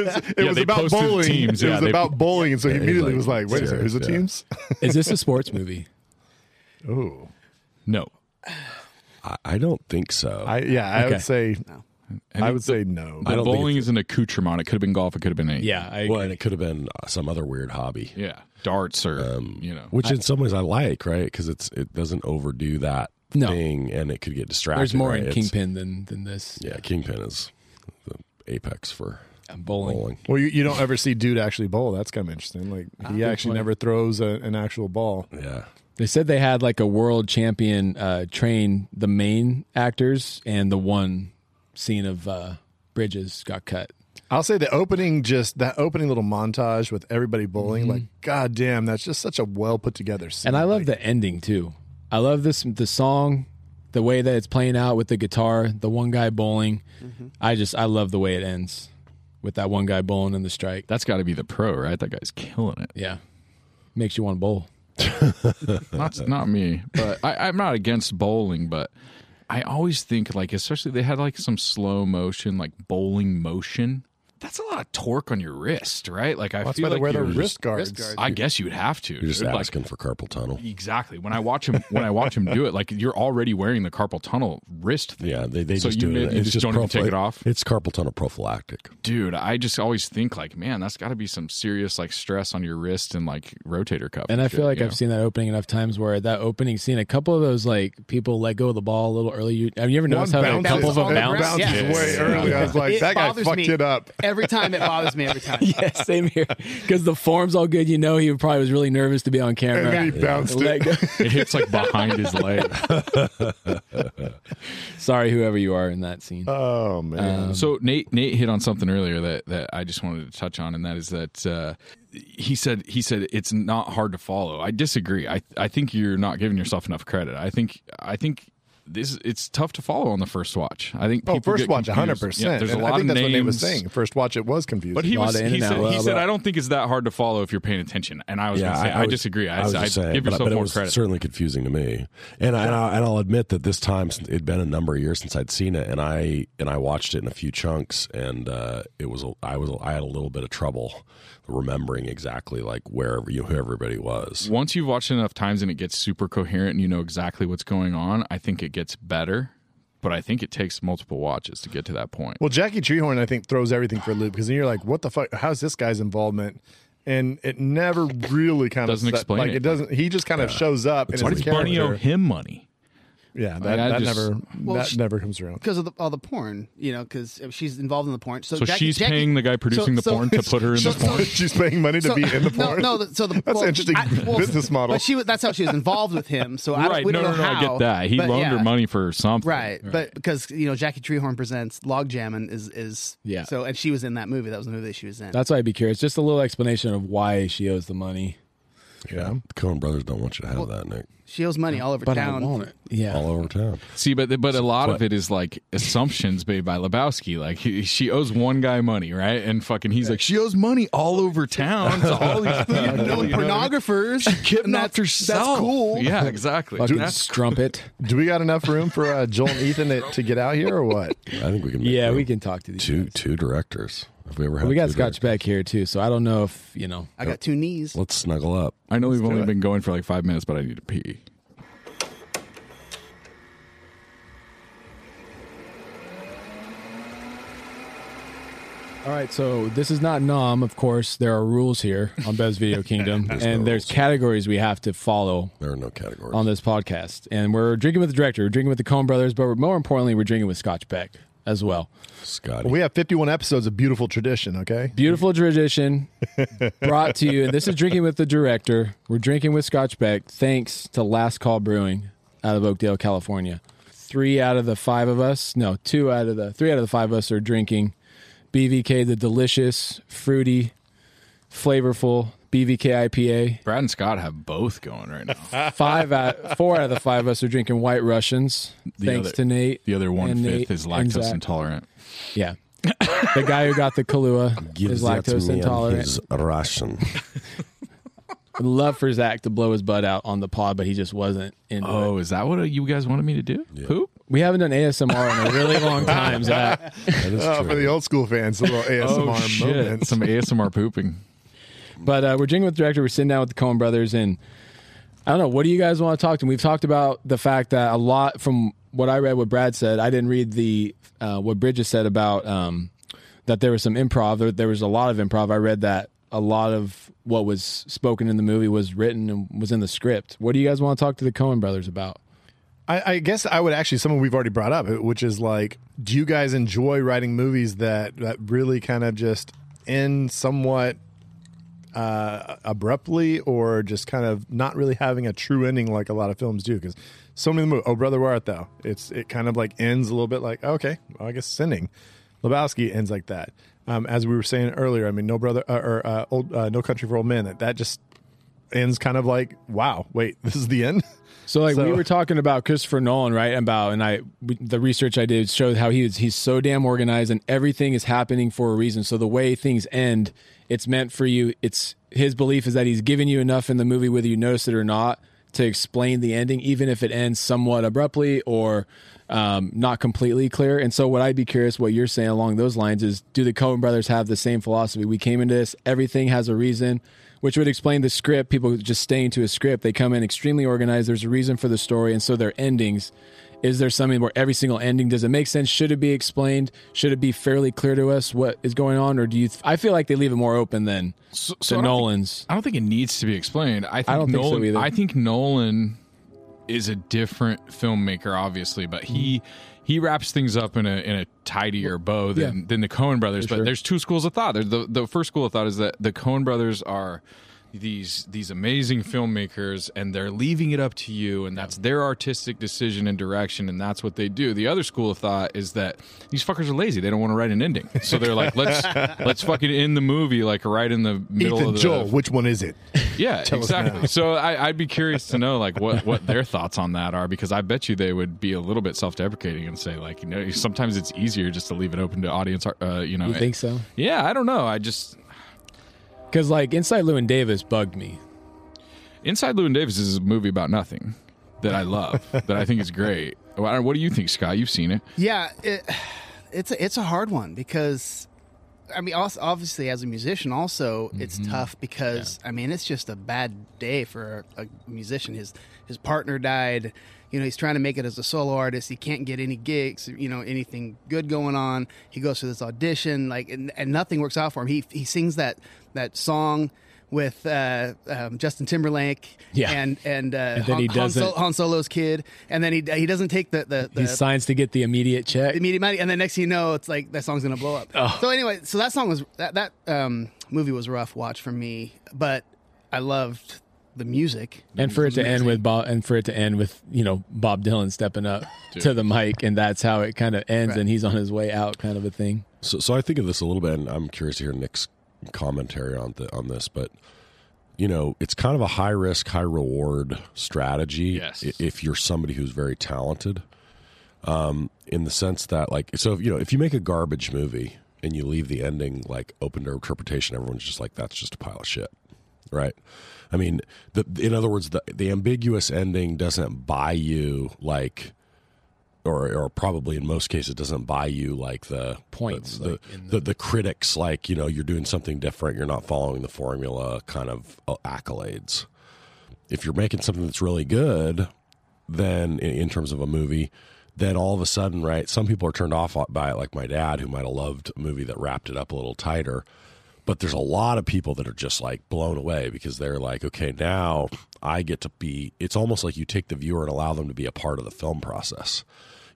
was, it Yeah, was about bowling. teams, It was they- about bowling, and so he Yeah, he's immediately like, was like, "Wait a second, who's the yeah. teams?" Is this a sports movie? Oh, no, I, I don't think so I yeah, I Okay. would say, And I the- would say no. The I don't think bowling it's- is an accoutrement. It could have been golf. It could have been eight. Yeah, I well and it could have been uh, some other weird hobby yeah, darts or Um, you know. which in some ways I like right because it's it doesn't overdo that No. thing and it could get distracted There's more right? in It's- Kingpin than than this. yeah Kingpin is the apex for I'm bowling. bowling Well, you, you don't ever see dude actually bowl. That's kind of interesting. Like he actually point. never throws a, an actual ball. yeah They said they had like a world champion uh, train the main actors, and the one scene of uh, Bridges got cut. I'll say the opening, just that opening little montage with everybody bowling. Like, god damn, that's just such a well put together scene. And I love Like, the ending too. I love this the song, the way that it's playing out with the guitar, the one guy bowling. I just I love the way it ends with that one guy bowling in the strike. That's got to be the pro, right? That guy's killing it. Yeah, makes you want to bowl. Not not me, but I, I'm not against bowling, but I always think like, especially they had like some slow motion, like bowling motion. That's a lot of torque on your wrist, right? Like I That's feel why they like wear the you're- wrist guards. guards. I guess you would have to. you're just dude. Like, asking for carpal tunnel Exactly. When I watch him, when I watch him do it, like you're already wearing the carpal tunnel wrist thing. yeah they, they So just you do may- it you it's just don't even take it off? it's carpal tunnel prophylactic Dude, I just always think like, man, that's got to be some serious like stress on your wrist and like rotator cuff. And I shit, feel like I've know? seen that opening enough times where that opening scene, a couple of those like people let go of the ball a little early. You, have you ever noticed how a couple of them bounce? ground. bounces Yeah. way early. I was like, that guy bothers fucked me. it up. Every time it bothers me. Every time. yeah, same here. Because the form's all good. You know, he probably was really nervous to be on camera. And then he bounced Let it. it hits like behind his leg. Sorry, whoever you are in that scene. Oh man. So Nate Nate hit on something earlier that, that I just wanted to touch on, and that is that uh, he said he said it's not hard to follow. I disagree. I I think you're not giving yourself enough credit. I think I think this it's tough to follow on the first watch. I think Oh, first get watch, confused. hundred percent. Yeah, there's a I lot think of that's names. what Nate was saying. First watch, it was confusing. But he was he and out, said, he said. I don't think it's that hard to follow if you're paying attention. And I was Yeah, say, I, was- disagree. I, I was I saying, give but, yourself but it more was credit. certainly confusing to me. And I, and, I, and I'll admit that this time it'd been a number of years since I'd seen it, and I and I watched it in a few chunks, and uh, it was I was I had a little bit of trouble remembering exactly like where you who everybody was. Once you've watched it enough times and it gets super coherent and you know exactly what's going on, I think it gets better. but I think it takes multiple watches to get to that point. Well, Jackie Treehorn, I think, throws everything for a loop because then you're like, what the fuck? How's this guy's involvement? And it never really kind Doesn't of explain like it. it doesn't. He just kind of shows up. And Why is does a Bunny owe him money? Yeah, that, I that just- never Well, that sh- never comes around. because of the, all the porn, you know, because she's involved in the porn. So, So Jackie- she's Jackie- paying the guy producing the porn to put her in so- the porn. She's paying money to so- be in the porn. No, the- so the That's well, an interesting I- well, business model. But she was- that's how she was involved with him. So I don't, right? we No, don't no, know no. I get that. He but loaned her money for something. Right. but because you know Jackie Treehorn presents Log Jammin' is is Yeah. So and she was in that movie. That was the movie that she was in. That's why I'd be curious. Just a little explanation of why she owes the money. yeah. The Coen brothers don't want you to have that, Nick. She owes money all over But town. I want it. Yeah. All over town. See, but but a lot what? of it is like assumptions made by Lebowski. Like he, she owes one guy money, right? And fucking he's like, she owes money all over town to all these people. Known you know what I mean? pornographers. She kidnapped that's, herself. That's cool. Yeah, exactly. Fucking That's strumpet. Do we got enough room for uh, Joel and Ethan to, to get out here or what? I think we can. Make Yeah, room. we can talk to these. Two guys. two directors. Have we ever had? We got Scotch Beck here too, so I don't know if you know. I got two knees. Let's snuggle up. I know we've only it. been going for like five minutes, but I need to pee. All right, so this is not Nom, of course. There are rules here on Bev's Video Kingdom, There's and no there's rules. categories we have to follow There are no categories. on this podcast. And we're drinking with the director, we're drinking with the Coen brothers, but more importantly, we're drinking with Scotch Beck as well. Scotty. Well, we have 51 episodes of beautiful tradition. Okay. Beautiful tradition brought to you. And this is drinking with the director. We're drinking with Scotch Beck, thanks to Last Call Brewing out of Oakdale, California. Three out of the five of us, no, two out of the three out of the five of us are drinking BVK, the delicious, fruity, flavorful BVK IPA. Brad and Scott have both going right now. Five out, four out of the five of us are drinking White Russians. The thanks other- to Nate. The other one Nate is lactose Zach. intolerant. Yeah, the guy who got the Kahlua Give is that to lactose me and intolerant. his Russian. Would love for Zach to blow his butt out on the pod, but he just wasn't into it. Oh, is that what you guys wanted me to do? Poop? We haven't done ASMR in a really long time, Zach. That is Oh, true. for the old school fans, a little ASMR oh shit! moments. Some ASMR pooping. But uh, we're drinking with the director. We're sitting down with the Coen brothers, and I don't know. What do you guys want to talk to? And we've talked about the fact that a lot from what I read, what Brad said. I didn't read the uh, what Bridges said about um, that there was some improv. There, there was a lot of improv. I read that a lot of what was spoken in the movie was written and was in the script. What do you guys want to talk to the Coen brothers about? I, I guess I would actually someone we've already brought up, which is like, do you guys enjoy writing movies that that really kind of just end somewhat uh, abruptly, or just kind of not really having a true ending like a lot of films do? Because so many of the movies, oh brother, where art thou? It's it kind of like ends a little bit like okay, well, I guess it's ending. Lebowski ends like that. Um, as we were saying earlier, I mean, no brother uh, or uh, old, uh, no country for old men. That that just ends kind of like wow, wait, this is the end. So like we were talking about Christopher Nolan, right? About and I we, the research I did showed how he was he's so damn organized and everything is happening for a reason. So the way things end, it's meant for you. It's his belief is that he's given you enough in the movie, whether you notice it or not, to explain the ending, even if it ends somewhat abruptly or um, not completely clear. And so what I'd be curious what you're saying along those lines is do the Coen brothers have the same philosophy? We came into this, everything has a reason which would explain the script. People just staying to a script. They come in extremely organized. There's a reason for the story, and so their endings. Is there something where every single ending does it make sense? Should it be explained? Should it be fairly clear to us what is going on, or do you? I feel like they leave it more open than So, so I don't think- Nolan's. I don't think it needs to be explained. I think don't think so Nolan. either. I think Nolan is a different filmmaker, obviously, but he he wraps things up in a in a tidier bow than Yeah. than the Coen brothers. But there's two schools of thought. There's the the first school of thought is that the Coen brothers are these these amazing filmmakers and they're leaving it up to you and that's their artistic decision and direction and that's what they do the other school of thought is that these fuckers are lazy they don't want to write an ending so they're like let's let's fucking end the movie like right in the middle Ethan of the Joel, which one is it? yeah, Tell exactly. So I, I'd be curious to know like what what their thoughts on that are because I bet you they would be a little bit self deprecating and say like you know sometimes it's easier just to leave it open to audience. Uh, you know, You think so? Yeah, I don't know. I just Because like Inside Llewyn Davis bugged me. Inside Llewyn Davis is a movie about nothing that I love that I think is great. What what do you think, Scott? You've seen it. Yeah, it, it's a, it's a hard one because I mean, also, obviously, as a musician, also it's Mm-hmm. tough because I mean, it's just a bad day for a, a musician. His his partner died. You know, he's trying to make it as a solo artist. He can't get any gigs. You know, anything good going on. He goes to this audition, like, and, and nothing works out for him. He he sings that that song with uh, um, Justin Timberlake. Yeah. and and, uh, And then Han, he Han, doesn't- Sol- Han Solo's kid, and then he he doesn't take the the, the he signs to get the immediate check. the immediate money, and then next thing you know, it's like that song's gonna blow up. Oh. So anyway, so that song was that that um, movie was a rough watch for me, but I loved the music. and for it to was end with Bob, and for it to end with you know Bob Dylan stepping up to the mic, and that's how it kind of ends, Right. and he's on his way out, kind of a thing. So, so I think of this a little bit, and I'm curious to hear Nick's commentary on the, on this. But you know, it's kind of a high risk, high reward strategy. Yes. if you're somebody who's very talented, um, in the sense that, like, so if, you know, if you make a garbage movie and you leave the ending like open to interpretation, everyone's just like, that's just a pile of shit, right? I mean, the, in other words, the the ambiguous ending doesn't buy you like or or probably in most cases doesn't buy you like the Points, the like, the, the, the critics like you know you're doing something different you're not following the formula kind of uh, accolades. If you're making something that's really good then in, in terms of a movie then all of a sudden right some people are turned off by it like my dad who might have loved a movie that wrapped it up a little tighter. But there's a lot of people that are just like blown away because they're like okay now i get to be it's almost like you take the viewer and allow them to be a part of the film process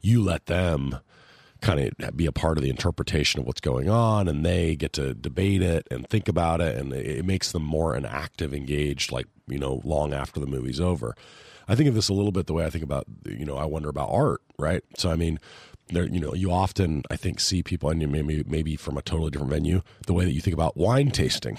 you let them kind of be a part of the interpretation of what's going on and they get to debate it and think about it and it makes them more an active engaged like you know long after the movie's over. I think of this a little bit the way i think about you know i wonder about art right? So i mean there you know you often i think see people and maybe maybe from a totally different venue the way that you think about wine tasting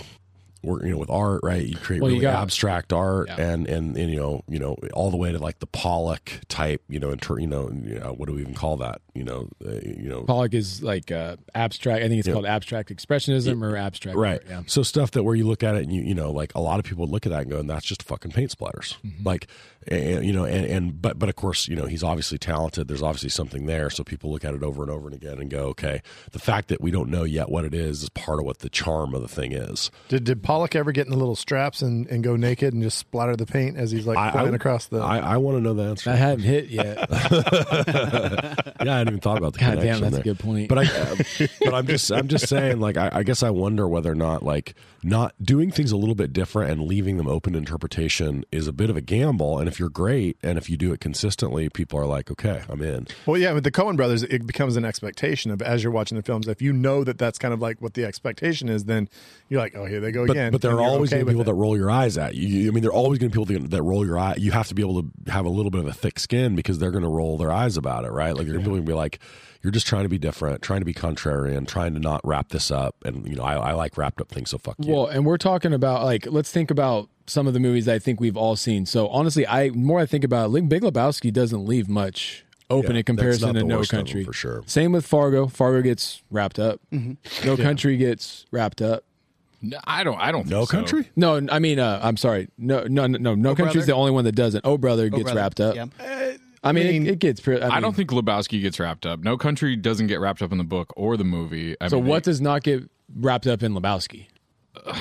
or you know with art right you create Well, you really got- abstract art Yeah. and, and and you know you know all the way to like the pollock type you know inter, you know you know, what do we even call that you know uh, you know Pollock is like uh, abstract. I think it's Yeah. called abstract expressionism or abstract. right art, yeah. so stuff that where you look at it and you you know like a lot of people look at that and go and that's just fucking paint splatters Mm-hmm. like and, you know and, and but but of course you know he's obviously talented there's obviously something there so people look at it over and over and again and go okay the fact that we don't know yet what it is is part of what the charm of the thing is Did did Pollock ever get in the little straps and, and go naked and just splatter the paint as he's like I- flying I- across the? I, I want to know the answer I haven't hit yet. yeah, I hadn't even thought about the God connection damn, that's there. a good point. But I, uh, but I'm just, I'm just saying, like, I, I guess I wonder whether or not, like, not doing things a little bit different and leaving them open to interpretation is a bit of a gamble. And if you're great and if you do it consistently, people are like, okay, I'm in. Well, yeah, with the Coen brothers, it becomes an expectation of as you're watching the films. If you know that that's kind of like what the expectation is, then you're like, oh, here they go But, again. But there are always okay going to be people it. that roll your eyes at you. I mean, there are always going to be people that, that roll your eye. You have to be able to have a little bit of a thick skin because they're going to roll their eyes about it, right? Like, you're going to be like, you're just trying to be different, trying to be contrarian, trying to not wrap this up. And, you know, I, I like wrapped up things, so fuck you. Well, and we're talking about like let's think about some of the movies I think we've all seen. So honestly, I more I think about it, Big Lebowski doesn't leave much open Yeah, in comparison to No worst of them, Country for sure. Same with Fargo. Fargo gets wrapped up. Mm-hmm. No Country gets wrapped up. No, I don't. I don't. no think so. country? No, I mean, uh, I'm sorry. No, no, no, no. No Country's Brother? the only one that doesn't. Oh, brother gets brother. wrapped up. Yeah. I mean, mean, it, it gets. Pre- I, I, don't think Lebowski gets wrapped up. No Country doesn't get wrapped up in the book or the movie. I So mean, what they- does not get wrapped up in Lebowski?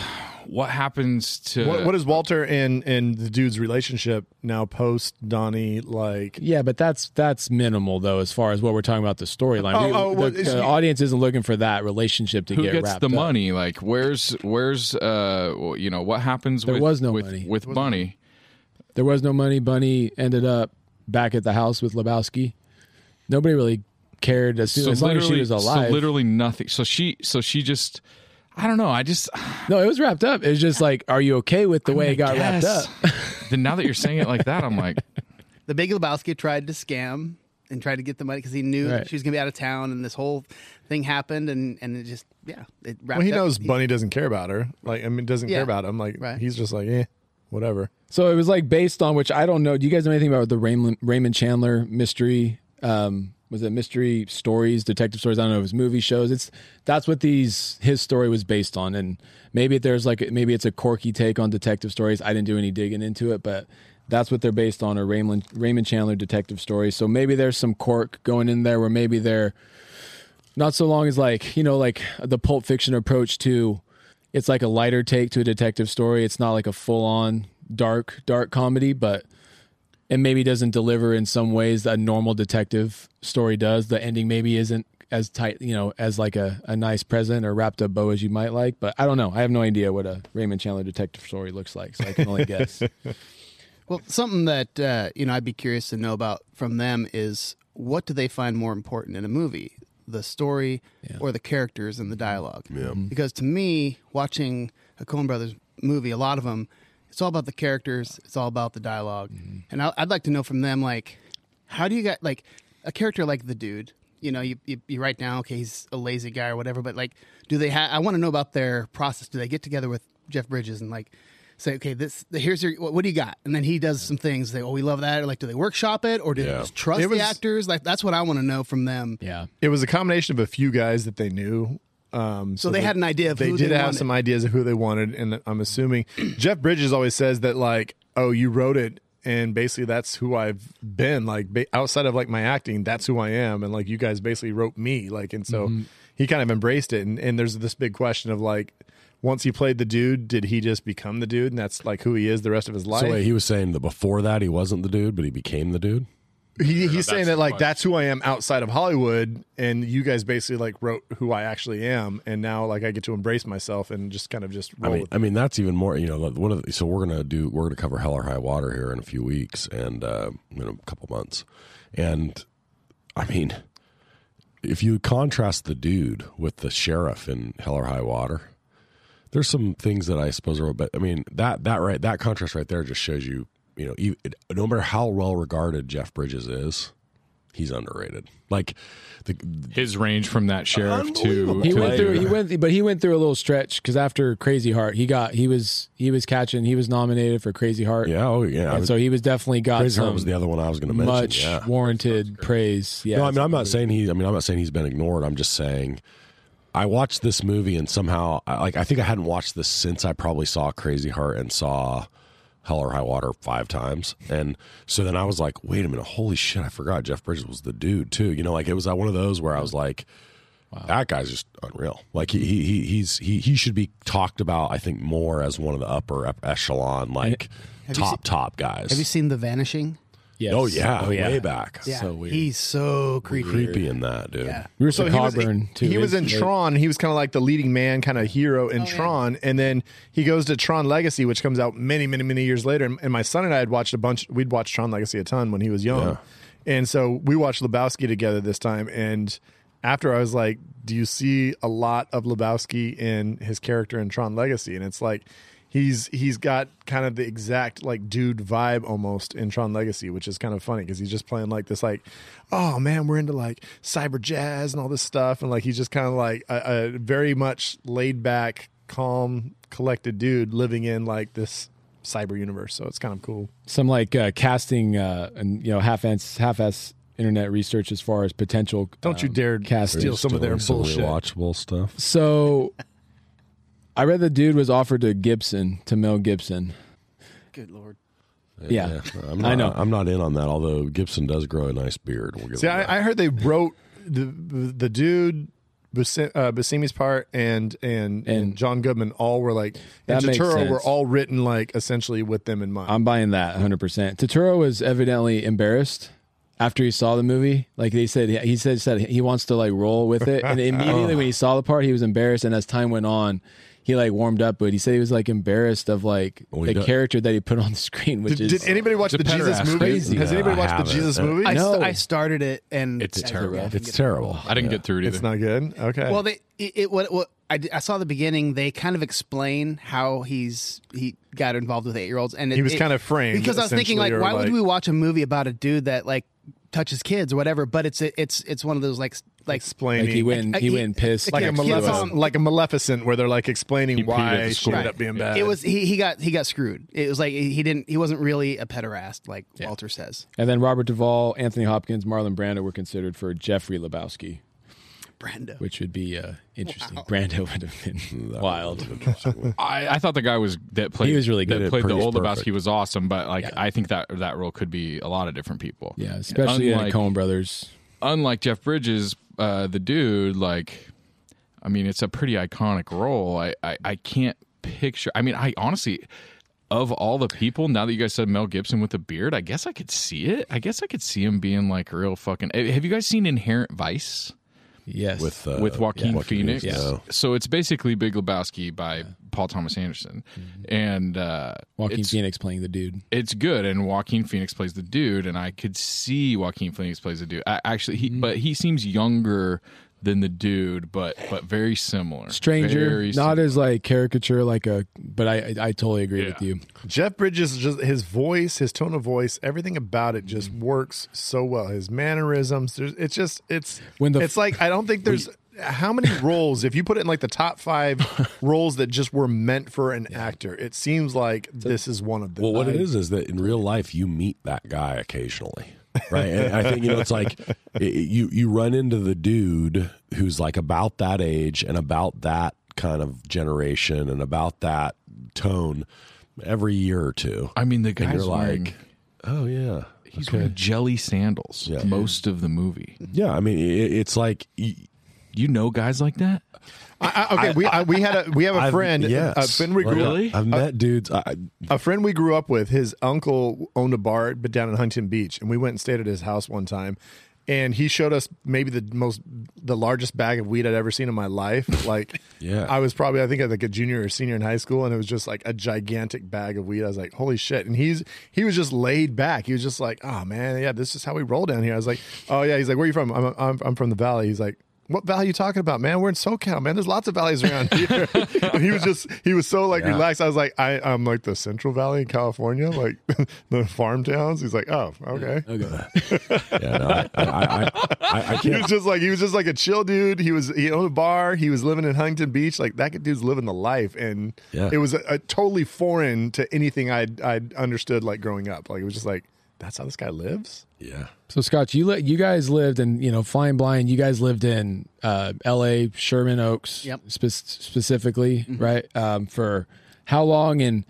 what happens to What, what is Walter and and the dude's relationship now post Donnie like? Yeah, but that's that's minimal though, as far as what we're talking about the storyline. Oh, We- oh, well, the, is the he- audience isn't looking for that relationship to who get gets wrapped the up. money? Like, where's where's uh you know what happens? There with, was no with, money. with Bunny. There was no money. Bunny ended up back at the house with Lebowski. Nobody really cared as, soon, as long as she was alive. So literally nothing. So she so she just I don't know. I just no, it was wrapped up. It was just like, are you okay with the way I it got wrapped up? then now that you're saying it like that, I'm like, The Big Lebowski tried to scam and tried to get the money because he knew Right. she was going to be out of town, and this whole thing happened, and and it just yeah, it wrapped Well, he up. knows Bunny doesn't care about her. Like, I mean, doesn't Yeah. care about him. Like, Right. he's just like, eh, whatever. So it was like based on which I don't know. Do you guys know anything about the Raymond, Raymond Chandler mystery? Um, was it mystery stories, detective stories? I don't know. It was movie shows. It's that's what these his story was based on, and maybe there's like maybe it's a quirky take on detective stories. I didn't do any digging into it, but that's what they're based on. Are Raymond Raymond Chandler detective stories? So maybe there's some quirk going in there where maybe they're not so long as like you know like the Pulp Fiction approach to it's like a lighter take to a detective story. It's not like a full on dark dark comedy, but it maybe doesn't deliver in some ways that a normal detective story does. The ending maybe isn't as tight, you know, as like a, a nice present or wrapped up bow as you might like. But I don't know. I have no idea what a Raymond Chandler detective story looks like, so I can only guess. Well, something that uh, you know I'd be curious to know about from them is what do they find more important in a movie, the story or the characters and the dialogue? Yeah. Because to me, watching a Coen Brothers movie, a lot of them, it's all about the characters, it's all about the dialog mm-hmm. and I, I'd like to know from them like, how do you get like a character like the dude? You know, you, you, you write down, okay, he's a lazy guy or whatever, but like, do they have? I want to know about their process. Do they get together with Jeff Bridges and like say, okay, this here's your what, what do you got? And then he does some things. They oh, we love that. Or like, do they workshop it or do they just trust was- the actors? Like, that's what I want to know from them. yeah. It was a combination of a few guys that they knew. Um, So they had an idea of they who did they have wanted. some ideas of who they wanted, and I'm assuming Jeff Bridges always says that like, oh, you wrote it, and basically that's who I've been. Like ba- outside of like my acting, that's who I am, and like you guys basically wrote me. Like, and so Mm-hmm. he kind of embraced it. And, and there's this big question of like, once he played the dude, did he just become the dude, and that's like who he is the rest of his life? So wait, he was saying that before that he wasn't the dude, but he became the dude. He, he's saying that like question. that's who I am outside of Hollywood, and you guys basically like wrote who I actually am, and now like I get to embrace myself and just kind of just I mean, with I mean that's even more. You know, one of the, so we're gonna do we're gonna cover Hell or High Water here in a few weeks and uh, in a couple months, and I mean, if you contrast the dude with the sheriff in Hell or High Water, there's some things that I suppose are. But I mean that that right that contrast right there just shows you. You know, e- no matter how well regarded Jeff Bridges is, he's underrated. Like the His range from that sheriff to, He went through. He went, but he went through a little stretch because after Crazy Heart, he got he was he was catching. He was nominated for Crazy Heart. yeah, oh yeah. And was- so he was definitely got Crazy some Heart was the other one I was going to mention. much yeah. warranted praise. Yeah, no, I mean I'm not saying he. I mean I'm not saying he's been ignored. I'm just saying I watched this movie and somehow like I think I hadn't watched this since I probably saw Crazy Heart and saw Hell or High Water five times, and so then I was like, wait a minute, holy shit, I forgot Jeff Bridges was the dude too. You know, like it was uh, one of those where I was like. That guy's just unreal. Like he, he he he's he he should be talked about. I think more as one of the upper echelon, like Have you top top guys. Have you seen The Vanishing? Yes. Oh yeah, Oh yeah. way back. Yeah, So weird. he's so creepy. Creepy in that dude. Yeah. were so he was, Cogburn too. he was in His- Tron. He was kind of like the leading man, kind of hero Oh, in Tron, and then he goes to Tron Legacy, which comes out many, many, many years later. And, and my son and I had watched a bunch. We'd watched Tron Legacy a ton when he was young, and so we watched Lebowski together this time. And after I was like, "Do you see a lot of Lebowski in his character in Tron Legacy?" And it's like. He's he's got kind of the exact like dude vibe almost in Tron Legacy, which is kind of funny because he's just playing like this like, oh man, we're into like cyber jazz and all this stuff, and like he's just kind of like a, a very much laid back, calm, collected dude living in like this cyber universe. So it's kind of cool. some like uh, casting uh, and you know half ass half ass internet research as far as potential. Don't you um, dare cast steal some of their bullshit. rewatchable stuff. So, I read the dude was offered to Gibson to Mel Gibson. Good lord. Yeah, I'm not, I know. I'm not in on that. Although Gibson does grow a nice beard. We'll give See. I, I heard they wrote the the dude. Busce- Uh, part and, and and And- John Goodman all were like and That Turturro were all written like essentially with them in mind. I'm buying that 100. percent Turturro was evidently embarrassed after he saw the movie. Like they said, he said said he wants to like roll with it, and immediately when he saw the part, he was embarrassed. And as time went on, he like warmed up, but he said he was like embarrassed of like Well, the does- character that he put on the screen, which did, is did anybody watch the Jesus movie? Crazy. Has No, anybody I watched the haven't. Jesus movie? I, No. st- I started it and It's terrible. yeah, I didn't it's get- terrible. I didn't get through it either. It's not good. Okay. Well, they it, it what what I, I saw the beginning. They kind of explain how he's he got involved with eight year olds, and it, He was it- kind of framed, because I was thinking like, essentially, or why would we watch a movie about a dude that like touches kids or whatever? But it's it's it's one of those like like explaining like he went I- he I- went pissed like a Yeah, kids Maleficent, like a Maleficent, where they're like explaining He why the she school. ended up being bad. it was he he got he got screwed. It was like he didn't he wasn't really a pederast like Walter says. And then Robert Duvall, Anthony Hopkins, Marlon Brando were considered for Jeffrey Lebowski, Brando. which would be uh, interesting. Brando would have been wild. I, I thought the guy was that played He was really that good. played the old perfect. Lebowski was awesome, but like Yeah. I think that that role could be a lot of different people. Yeah, especially Unlike- in Coen Brothers. unlike Jeff Bridges, uh, the dude, like, I mean, it's a pretty iconic role. I, I, I can't picture. I mean, I honestly, of all the people, now that you guys said Mel Gibson with a beard, I guess I could see it. I guess I could see him being like a real fucking. Have you guys seen Inherent Vice? Yes. with uh, with Joaquin, yeah, Phoenix. no. So it's basically Big Lebowski by Paul Thomas Anderson, and uh, Joaquin Phoenix playing the dude. it's good. And Joaquin Phoenix plays the dude, and I could see Joaquin Phoenix plays the dude. I, actually, he Mm-hmm. but he seems younger than the dude, but but very similar. Stranger, Very not similar. as like caricature, like a. But I, I, I totally agree with you. Jeff Bridges, just his voice, his tone of voice, everything about it just works so well. His mannerisms, there's, it's just, it's, When the- it's like I don't think there's how many roles. If you put it in like the top five roles that just were meant for an actor, it seems like this is one of them. Well, what it I- is is that in real life you meet that guy occasionally, right? and I think you know it's like i- you you run into the dude who's like about that age and about that kind of generation and about that tone every year or two. I mean, the guy's you're wearing, like, oh yeah, he's wearing jelly sandals Yeah. most of the movie. yeah. I mean, it, it's like y- You know guys like that? I, I, okay, we I, we had a we have a I've- friend, uh, yes. a friend we grew Really? I've uh, met dudes. I, a friend we grew up with. His uncle owned a bar, but down in Huntington Beach, and we went and stayed at his house one time. And he showed us maybe the most, the largest bag of weed I'd ever seen in my life. Like, Yeah. I was probably I think I like a junior or senior in high school, and it was just like a gigantic bag of weed. I was like, holy shit! And he's he was just laid back. He was just like, oh man, yeah, this is how we roll down here. I was like, oh yeah. He's like, where are you from? I'm I'm, I'm from the valley. He's like. What valley you talking about, man? We're in SoCal, man. There's lots of valleys around here. and he was just, he was so like Yeah. relaxed. I was like, I, I'm like the Central Valley in California, like the farm towns. He's like, oh, okay. yeah, no, I, I, I, I, I He was just like, he was just like a chill dude. He was, he owned a bar. He was living in Huntington Beach. Like that dude's living the life. And Yeah. it was a, a totally foreign to anything I'd, I'd understood like growing up. Like it was just like, that's how this guy lives. Yeah, So Scott, you li- you guys lived in you know Flying Blind. You guys lived in uh, L.A. Sherman Oaks, Yep. spe- specifically, right? Um, for how long? And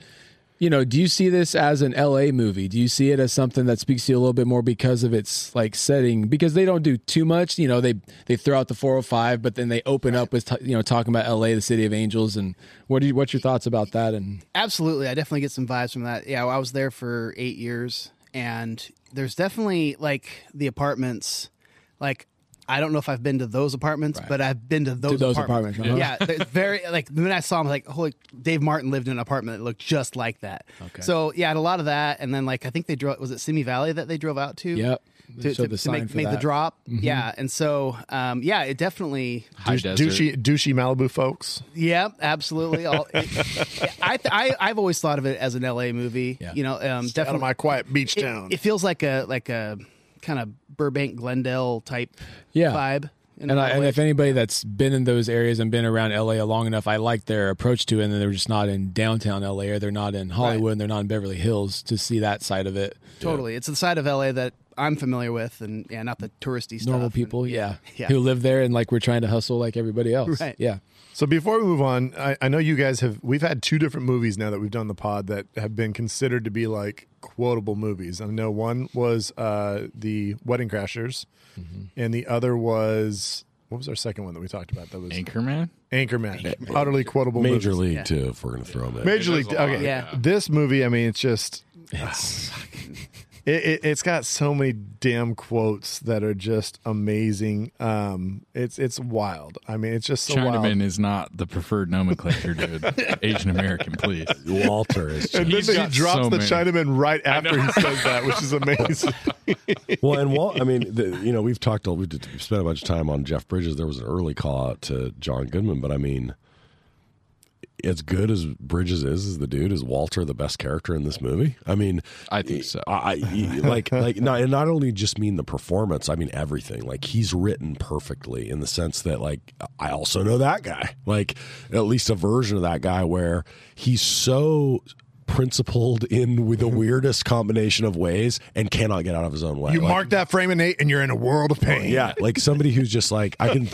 you know, do you see this as an L.A. movie? Do you see it as something that speaks to you a little bit more because of its like setting? Because they don't do too much. You know, they they throw out the 405, but then they open up with t- you know talking about L.A., the city of angels, and what do you, what's your thoughts about that? And Absolutely, I definitely get some vibes from that. Yeah, I was there for eight years, and there's definitely like the apartments. Like, I don't know if I've been to those apartments, but I've been to those, those apartments. apartments, uh-huh. Yeah, very like when I saw them, like holy, Dave Martin lived in an apartment that looked just like that. Okay. So yeah, I had a lot of that, and then like I think they drove. Was it Simi Valley that they drove out to? Yep. They To, showed to, the to make, make the that. Mm-hmm. drop, yeah, and so um, yeah, it definitely High Douche- douchey, douchey Malibu folks. yeah, absolutely. All, it, I, I I've always thought of it as an LA movie. Yeah. You know, um, Out of definitely. my quiet beach it, town. it feels like a like a kind of Burbank Glendale type Yeah. vibe. And, a I, lot of and if anybody that's been in those areas and been around LA long enough, I like their approach to it. And they're just not in downtown LA or they're not in Hollywood and they're not in Beverly Hills to see that side of it. totally, it's the side of LA that I'm familiar with, and yeah, not the touristy stuff. Normal and- people, yeah, yeah. who live there and like we're trying to hustle like everybody else. Right. Yeah. So before we move on, I, I know you guys have we've had two different movies now that we've done the pod that have been considered to be like quotable movies. I know one was uh, the Wedding Crashers, and the other was what was our second one that we talked about? That was Anchorman? Anchorman. Utterly quotable Major movies. league Yeah. too. If we're gonna throw them in. Major League. There's a lot, Okay, yeah. This movie, I mean, it's just It's, it, it, it's got so many damn quotes that are just amazing. Um, it's it's wild. I mean, it's just so wild. Chinaman is not the preferred nomenclature, dude. Asian American, please. Walter is And He's then he got drops so the many. Chinaman right after he says that, which is amazing. well, and Walt, I mean, the, you know, we've talked, we did- we've spent a bunch of time on Jeff Bridges. There was an early call out to John Goodman, but I mean, as good as Bridges is as the dude, is Walter the best character in this movie? I mean, I think so. I, I like like not and not only just mean the performance. I mean everything. Like he's written perfectly in the sense that like I also know that guy. Like at least a version of that guy where he's so principled in with the weirdest combination of ways and cannot get out of his own way. You Like, mark that frame in eight, and you're in a world of pain. yeah, like somebody who's just like I can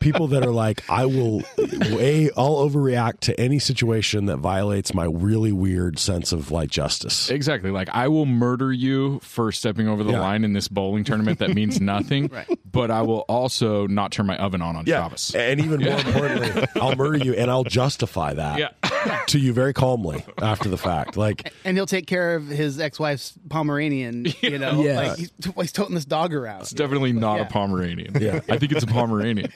people that are like I will way I'll overreact to any situation that violates my really weird sense of like justice. Exactly. Like I will murder you for stepping over the Yeah. line in this bowling tournament that means nothing. but I will also not turn my oven on on Yeah, Shabbos. and even more importantly, I'll murder you, and I'll justify that Yeah. to you very calmly after the fact. Like, and he'll take care of his ex-wife's Pomeranian. You know, Yeah. like he's, he's toting this dog around. It's definitely not Yeah. a Pomeranian. Yeah. I think it's a Pomeranian.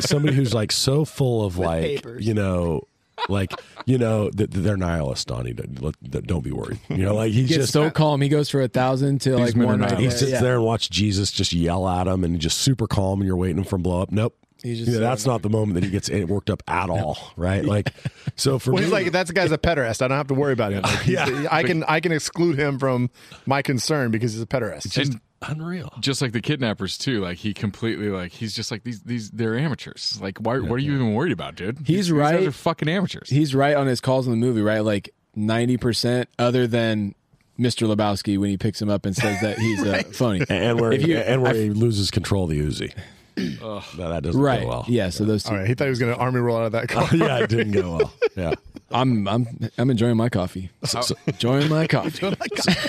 somebody who's like so full of like papers. you know like you know they're nihilists donnie don't, don't be worried you know like he's Gets just so calm. He goes for a thousand to like men are one not- right he sits Yeah. there and watch jesus just yell at him and just super calm and you're waiting for him to blow up nope He's just Yeah, that's not the moment that he gets worked up at all, right? Like, so for Well, me, he's like that guy's a pederast. I don't have to worry about him. Like, Yeah. I can I can exclude him from my concern because he's a pederast. just And unreal. just like the kidnappers too, like he completely like he's just like these these they're amateurs. Like why what are you even worried about, dude? He's These- these right. guys are fucking amateurs. He's right on his calls in the movie, right? Like ninety percent, other than Mr. Lebowski when he picks him up and says that he's uh, a phony. And where he, you- and where I- he loses control of the Uzi. no, that doesn't Right. go well. Yeah. So those two. All right, he thought he was going to army roll out of that car. yeah, it didn't go well. Yeah. I'm I'm I'm enjoying my coffee. So, so, enjoying my coffee.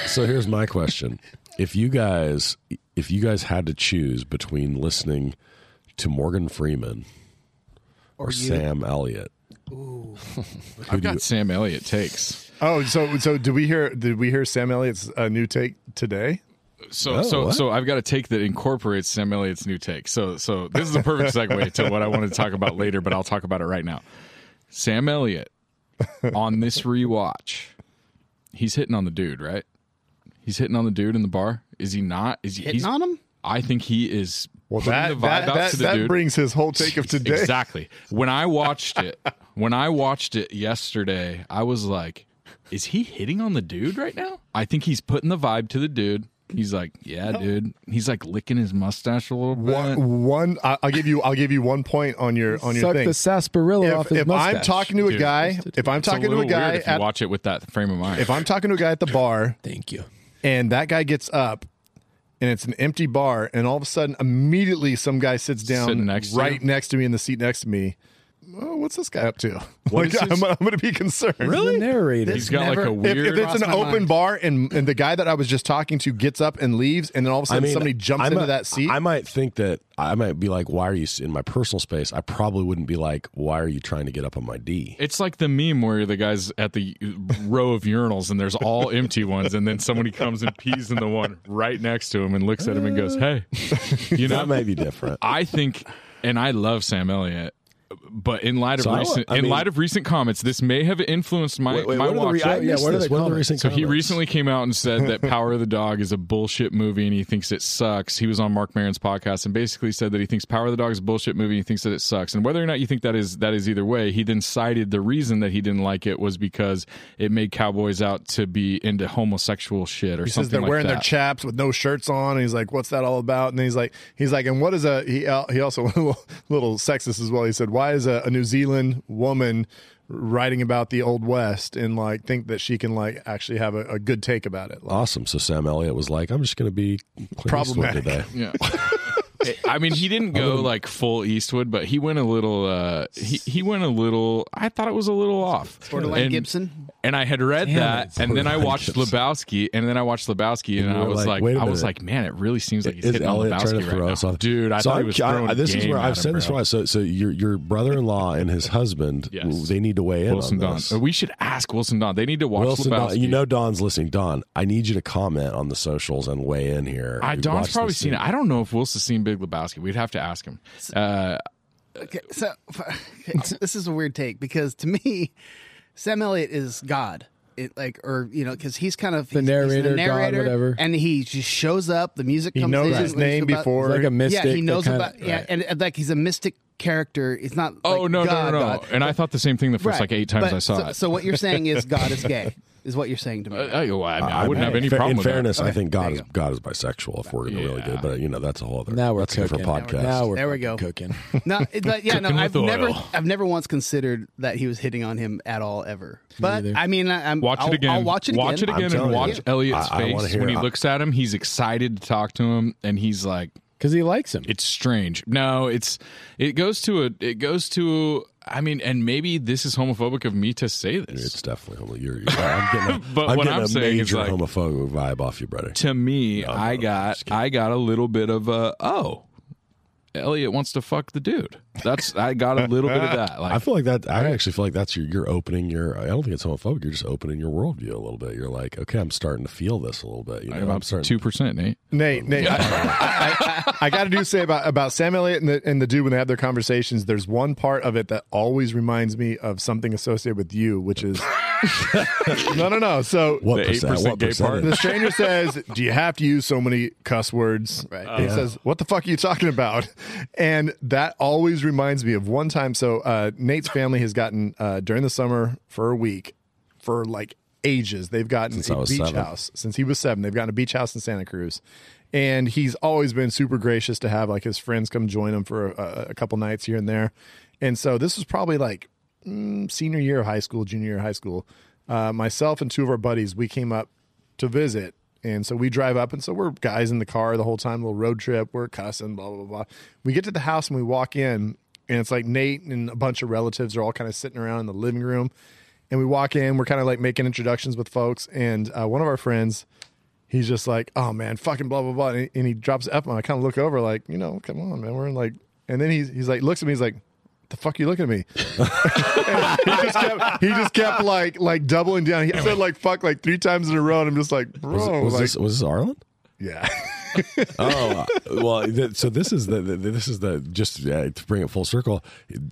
so here's my question: If you guys, if you guys had to choose between listening to Morgan Freeman or, Sam Elliott, I've got Sam Elliott takes. Oh, so so did we hear did we hear Sam Elliott's uh, new take today? So Oh, so what? so I've got a take that incorporates Sam Elliott's new take. So so this is a perfect segue to what I want to talk about later, but I'll talk about it right now. Sam Elliott on this rewatch, he's hitting on the dude, right? He's hitting on the dude in the bar. Is he not? Is he Hitting on him? I think he is. Well, that the vibe that out that, to the that dude. brings his whole take of today. Exactly. When I watched it, when I watched it yesterday, I was like, is he hitting on the dude right now? I think he's putting the vibe to the dude. He's like, yeah, dude. He's like licking his mustache a little bit. One, one I- I'll give you I'll give you one point on your on your Suck thing. the sarsaparilla off if his if mustache. I'm talking to a Dude, guy, if I'm It's a talking to a guy weird if you at, watch it with that frame of mind. if I'm talking to a guy at the bar Thank you. And that guy gets up and it's an empty bar and all of a sudden immediately some guy sits down Sitting next to right you? next to me in the seat next to me. Oh, what's this guy up to? What Like, is I'm, I'm going to be concerned. The narrator. he's got never- like a If, weird. if it's an open mind. bar and and the guy that I was just talking to gets up and leaves, and then all of a sudden somebody jumps I into might- that seat, I might think that I might be like, "Why are you in my personal space?" I probably wouldn't be like, "Why are you trying to get up on my D?" it's like the meme where the guy's at the row of urinals and there's all empty ones, and then somebody comes and pees in the one right next to him and looks at him and goes, "Hey," you know. That might be different. I think, and I love Sam Elliott, but in light of So recent, I in mean- light of recent comments, this may have influenced my Wait, wait, my what are the watch. re- I Yeah, what are What are the recent So he recently came out and said that Power of the Dog is a bullshit movie and he thinks it sucks. He was on Marc Maron's podcast and basically said that he thinks Power of the Dog is a bullshit movie and he thinks that it sucks. And whether or not you think that is that is either way, he then cited the reason that he didn't like it was because it made cowboys out to be into homosexual shit or he something says they're like wearing their chaps with no shirts on, and he's like, "What's that all about?" And then he's like, "He's like, and what is a he? Uh, he also a little, little sexist as well. He said, "Why is a, a New Zealand woman writing about the Old West and like think that she can like actually have a, a good take about it?" Like, Awesome. So Sam Elliott was like, "I'm just going to be Clint Eastwood Problematic. today." Yeah. I mean, he didn't go like full Eastwood, but he went a little. Uh, he he went a little. I thought it was a little off. Borderline And- Gibson. And I had read Damn that, it. and then I watched Gibson. Lebowski, and then I watched Lebowski, and, And I was like, like, wait a I was like, man, it really seems like he's Is hitting on Elliott Lebowski trying to throw right us now, off, dude. I so thought I'm he was throwing I- throwing This is where I've him, said this bro. right. So, so your your brother-in-law and his husband, Yes. they need to weigh in Wilson on Don. this. Uh, We should ask Wilson Don. They need to watch Wilson, Lebowski. Don, you know Don's listening. Don, I need you to comment on the socials and weigh in here. I, Don's probably seen it. I don't know if Wilson's seen Big Lebowski. We'd have to ask him. Uh, Okay, so okay, this is a weird take because to me, Sam Elliott is God. It like or you know because he's kind of The he's- he's narrator, God, whatever. and he just shows up. The music he comes knows in. his when name about- before. It's like a mystic. yeah, he knows kinda- about yeah, right. and, and, like he's a mystic character. It's not. oh like no, God, no, no, no! God. And I thought the same thing the first Right. like eight times But I saw so, it. So what you're saying is God is gay. Is what you're saying to me? Uh, oh, well, I, mean, I I wouldn't mean, have any fa- problem In with that. fairness, I Okay, think God is. God is bisexual. If we're going to really Yeah. do, but you know that's a whole other. Now we're that's a different cooking. podcast. Now we're There we go. cooking. No, it- but yeah, no, I've never, oil. I've never once considered that he was hitting on him at all ever. But neither. I mean, I, I'm Watch I'll, it again. I'll watch it again. Watch it I'm again and watch you. Elliott's I- I face hear when he it. looks at him. He's excited to talk to him, and he's like, Because he likes him. "It's strange." No, it's it goes to a it goes to. I mean, and maybe this is homophobic of me to say this. It's definitely homophobic. You're, you're, I'm getting a, But I'm what getting I'm a saying is major like- homophobic vibe off you, brother. to me, No, I no, got. I got a little bit of a oh, Elliott wants to fuck the dude. That's I got a little bit of that. Like I feel like that. I actually feel like that's your. You're opening your. I don't think it's homophobic. You're just opening your worldview a little bit. You're like, okay, I'm starting to feel this a little bit. You know, I'm about starting. two percent, Nate. Nate, Nate, I, I, I, got to do say about about Sam Elliott and the, and the dude when they have their conversations. There's one part of it that always reminds me of something associated with you, which is no, no, no. So what The percent? 8% What gay percentage? part? the stranger says, "Do you have to use so many cuss words?" Right. He says, "What the fuck are you talking about?" And that always reminds me of one time. So uh, Nate's family has gotten uh, during the summer for a week for like ages. They've gotten Since I a was beach seven. house since he was seven. They've gotten a beach house in Santa Cruz, and he's always been super gracious to have like his friends come join him for a, a couple nights here and there. And so this was probably like mm, senior year of high school, junior year of high school. Uh, myself and two of our buddies, we came up to visit. And so we drive up, and so we're guys in the car the whole time, little road trip. We're cussing, blah, blah, blah. We get to the house and we walk in, and it's like Nate and a bunch of relatives are all kind of sitting around in the living room. And we walk in, we're kind of like making introductions with folks. And uh, one of our friends, he's just like, oh man, fucking blah, blah, blah. And he, and he drops the F bomb. I kind of look over, like, you know, come on, man. We're in like, and then he's, he's like, looks at me, he's like, the fuck are you looking at me? He just kept he just kept like like doubling down. He said like fuck like three times in a row, and I'm just like, bro, Was, was like, this was this Arlen? yeah. oh well th- so this is the, the this is the just uh, to bring it full circle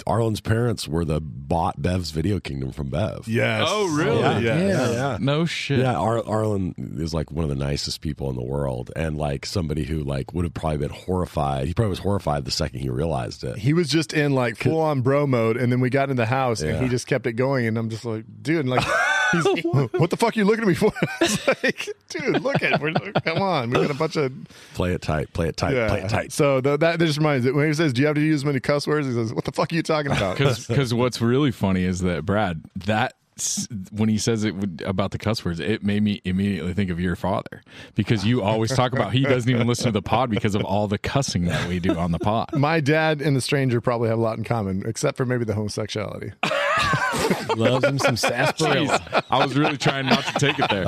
arlen's parents were the bought bev's video kingdom from bev Yes. Oh, really? yeah Yeah. yeah, yeah. No shit. Yeah, Ar- Arlen is like one of the nicest people in the world, and like somebody who like would have probably been horrified. He probably was horrified the second he realized it. He was just in like full on bro mode, and then we got in the house, and he just kept it going, and I'm just like, dude, like, he's, what the fuck are you looking at me for? It's like, dude, look at, we're, come on, we got a bunch of Play it tight, play it tight, play it tight. So the, that just reminds me when he says, "Do you have to use many cuss words?" He says, "What the fuck are you talking about?" Because what's really funny is that Brad that when he says it would- about the cuss words, it made me immediately think of your father because you always talk about he doesn't even listen to the pod because of all the cussing that we do on the pod. My dad and the stranger probably have a lot in common, except for maybe the homosexuality. Loves him some sarsaparilla. Jeez, I was really trying not to take it there.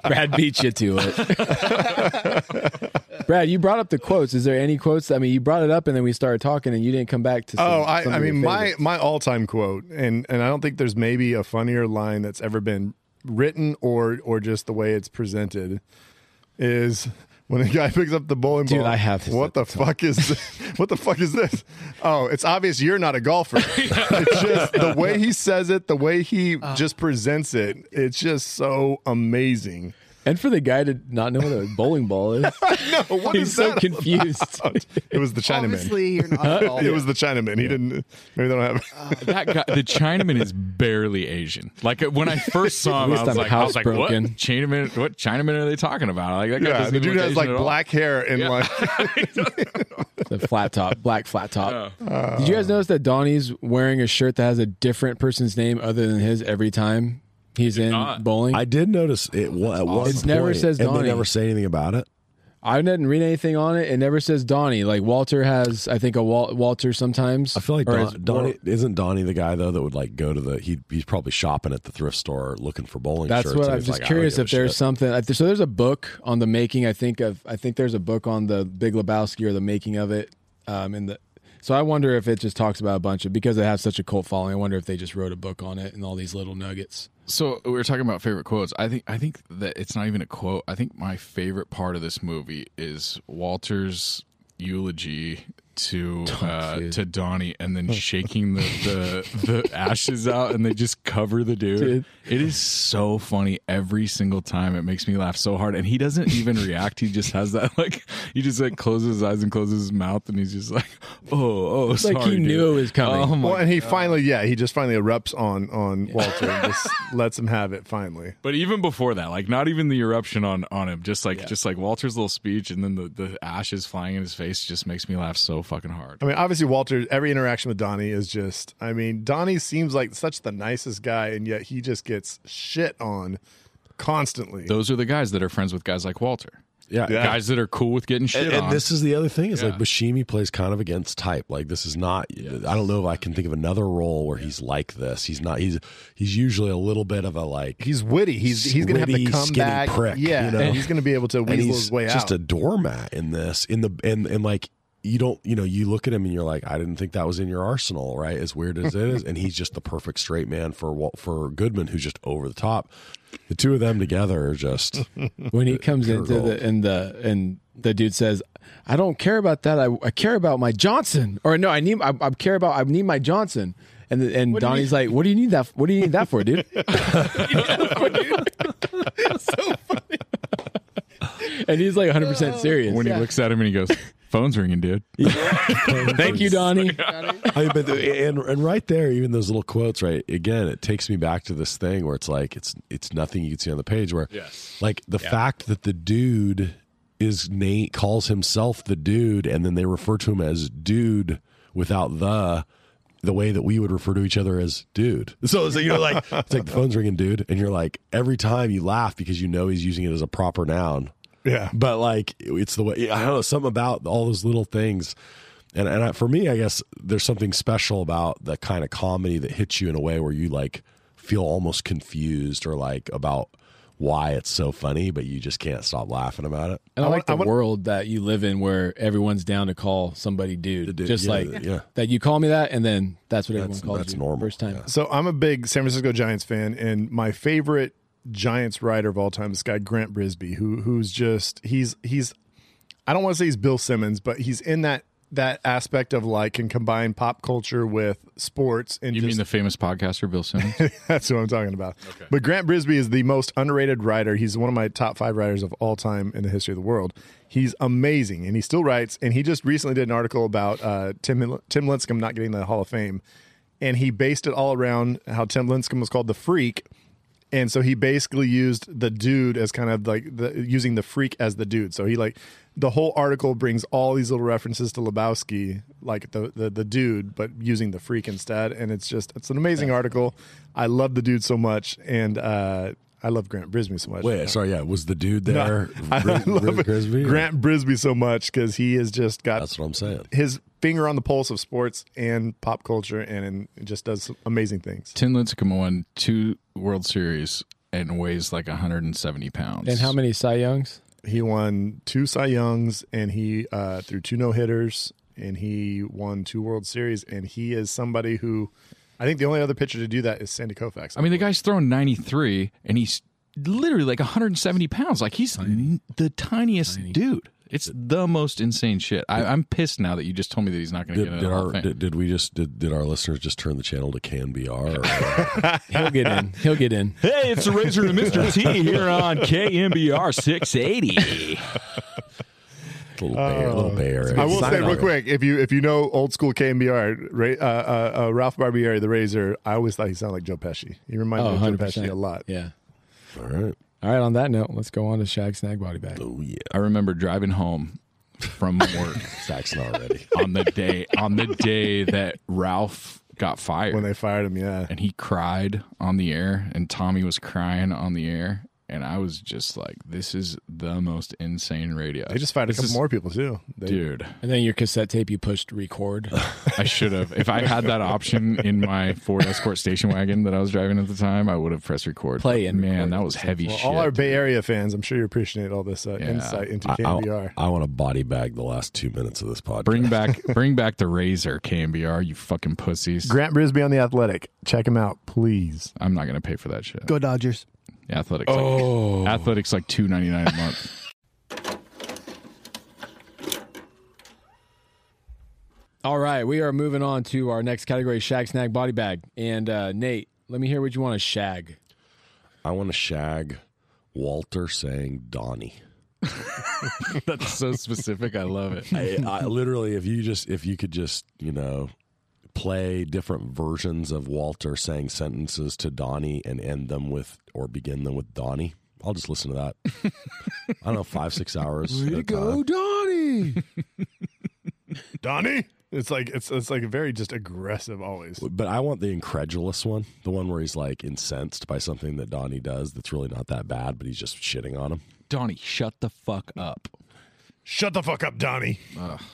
Brad beat you to it. Brad, you brought up the quotes. Is there any quotes? I mean, you brought it up and then we started talking, and you didn't come back to. Some, Oh, I, I mean, my my all time quote, and and I don't think there's maybe a funnier line that's ever been written or or just the way it's presented is when a guy picks up the bowling Dude, ball. I have what the the top. fuck is this? what the fuck is this? Oh, it's obvious you're not a golfer. it's just the way he says it, the way he Uh. just presents it. It's just so amazing. And for the guy to not know what a bowling ball is, No, what he's is so that confused. about? It was the Chinaman. Obviously, you're not a golfer. It was the Chinaman. He didn't. Maybe they don't have. Uh, that guy, the Chinaman is barely Asian. Like uh, when I first saw him, I least was I'm like, I was like, what housebroken. Chinaman? What Chinaman are they talking about? Like that guy Yeah, doesn't the even dude look has Asian like at all. black hair and like the flat top, black flat top. Did you guys notice that Donnie's wearing a shirt that has a different person's name other than his every time he's in not. bowling? I did notice it. wa- At one It never point, says and they Donnie. never say anything about it. I didn't read anything on it. It never says Donnie. Like Walter has, I think a Wal- Walter sometimes. I feel like Or Don, is- Donnie isn't Donnie the guy though that would like go to the he he's probably shopping at the thrift store looking for bowling That's shirts. what and I'm he's just like, I don't curious give if a there's shit. something. I th- So there's a book on the making. I think of. I think there's a book on the Big Lebowski or the making of it. Um, in the. So I wonder if it just talks about a bunch of because it has such a cult following. I wonder if they just wrote a book on it and all these little nuggets. So we were talking about favorite quotes. I think I think that it's not even a quote. I think my favorite part of this movie is Walter's eulogy to uh, to Donnie, and then shaking the, the the ashes out, and they just cover the dude. Dude. It is so funny every single time. It makes me laugh so hard, and he doesn't even react. He just has that like he just like closes his eyes and closes his mouth, and he's just like, oh oh, It's like he sorry, knew it was coming. Oh well, and he finally, yeah, he just finally erupts on on Walter and just lets him have it. Finally, But even before that, like not even the eruption on on him, just like just like Walter's little speech and then the the ashes flying in his face just makes me laugh so fucking hard. I mean, obviously, Walter. Every interaction with Donnie is just. I mean, Donnie seems like such the nicest guy, and yet he just gets shit on constantly. Those are the guys that are friends with guys like Walter. Yeah, Yeah. Guys that are cool with getting shit And, and this is the other thing is like Yeah. Buscemi plays kind of against type. Like this is not. I don't know if I can think of another role where he's like this. He's not. He's he's usually a little bit of a like. he's witty. He's he's gonna have to come skinny back. prick, yeah, you know? and he's gonna be able to and weasel his way just out. a doormat in this. In the and and like you don't, you know, you look at him and you're like, I didn't think that was in your arsenal, right? As weird as it is, and he's just the perfect straight man for Wa- for Goodman, who's just over the top. The two of them together are just when he comes into Girl. the and the and the dude says, "I don't care about that. I, I care about my Johnson." Or no, I need I, I care about I need my Johnson. And the, and Donnie's like, "What do you need that? What do you need that for, dude?" so funny. and he's like 100 percent serious. When he looks at him and he goes, "Phone's ringing, dude." Thank you, Donnie. I mean, but the, and and right there, even those little quotes, right? Again, it takes me back to this thing where it's like it's it's nothing you can see on the page. Where, Yes. like the fact that the dude is Nate calls himself the dude, and then they refer to him as dude without the. The way that we would refer to each other as dude. So, so you're like, it's like the phone's ringing, dude. And you're like, every time you laugh because you know he's using it as a proper noun. Yeah. But like, it's the way, I don't know, something about all those little things. And, and I, for me, I guess there's something special about the kind of comedy that hits you in a way where you like feel almost confused or like about why it's so funny, but you just can't stop laughing about it. And I, I like the I want- world that you live in where everyone's down to call somebody dude. dude, Just yeah, like yeah. that you call me that and then that's what That's- everyone calls that's you normal, first time. So I'm a big San Francisco Giants fan, and my favorite Giants writer of all time this guy Grant Brisbee, who who's just he's he's I don't want to say he's Bill Simmons, but he's in that that aspect of like can combine pop culture with sports and You just mean the famous podcaster Bill Simmons? That's what I'm talking about. But Grant Brisbee is the most underrated writer. He's one of my top five writers of all time in the history of the world. He's amazing, and he still writes. And he just recently did an article about uh, Tim Tim Lincecum not getting the Hall of Fame, and he based it all around how Tim Lincecum was called the freak. And so he basically used the dude as kind of like the using the freak as the dude. So he like the whole article brings all these little references to Lebowski, like the the, the dude, but using the freak instead. And it's just it's an amazing article. I love the dude so much, and uh, I love Grant Brisbee so much. Wait, sorry, yeah, was the dude there? I Bri- love Bri- Grisby? Grant Brisbee so much because he has just got That's what I'm saying. his finger on the pulse of sports and pop culture, and, and just does amazing things. Tim Lincecum won two World Series and weighs like 170 pounds. And how many Cy Youngs? He won two Cy Youngs, and he uh, threw two no hitters, and he won two World Series. And he is somebody who, I think, the only other pitcher to do that is Sandy Koufax. I mean, the guy's throwing 93 and he's literally like 170 pounds. Like he's n- the tiniest dude. It's the most insane shit. I, I'm pissed now that you just told me that he's not going to Did, get did in. our did, did we just did, did our listeners just turn the channel to KNBR? Or, He'll get in. He'll get in. Hey, it's the Razor and Mr. T here on KNBR 680. little Bay, little Bay Area. I will say real on. quick, if you if you know old school KNBR, uh, uh, uh, Ralph Barbieri, the Razor, I always thought he sounded like Joe Pesci. He reminded Oh, me of Joe 100%. Pesci a lot. Yeah. All right. All right. On that note, let's go on to Shag Snag Body Bag. Oh yeah, I remember driving home from work Zach's not ready. on the day on the day that Ralph got fired. When they fired him, yeah. and he cried on the air and Tommy was crying on the air and I was just like this is the most insane radio. They just fired a couple is- more people too. They, Dude, And then your cassette tape, you pushed record. I should have. If I had that option in my Ford Escort station wagon that I was driving at the time, I would have pressed record. Play and man, record that was heavy Well, shit. all our Bay Area fans, I'm sure you appreciate all this uh, Yeah. insight into I, I, KNBR. I want to body bag the last two minutes of this podcast. bring back, bring back the Razor KNBR, you fucking pussies. Grant Brisbee on the Athletic. Check him out, please. I'm not gonna pay for that shit. Go Dodgers. Athletics, like, athletics like two ninety nine a month. All right. We are moving on to our next category Shag Snag Body Bag. And uh, Nate, let me hear what you want to shag. I want to shag Walter saying Donnie. That's so specific. I love it. I, I literally, if you just if you could just you know play different versions of Walter saying sentences to Donnie and end them with or begin them with Donnie, I'll just listen to that. I don't know, five six hours. at a time. Donnie. Donnie. It's like it's it's like very just aggressive always. But I want the incredulous one, the one where he's like incensed by something that Donnie does that's really not that bad, but he's just shitting on him. Donnie, shut the fuck up. Shut the fuck up, Donnie.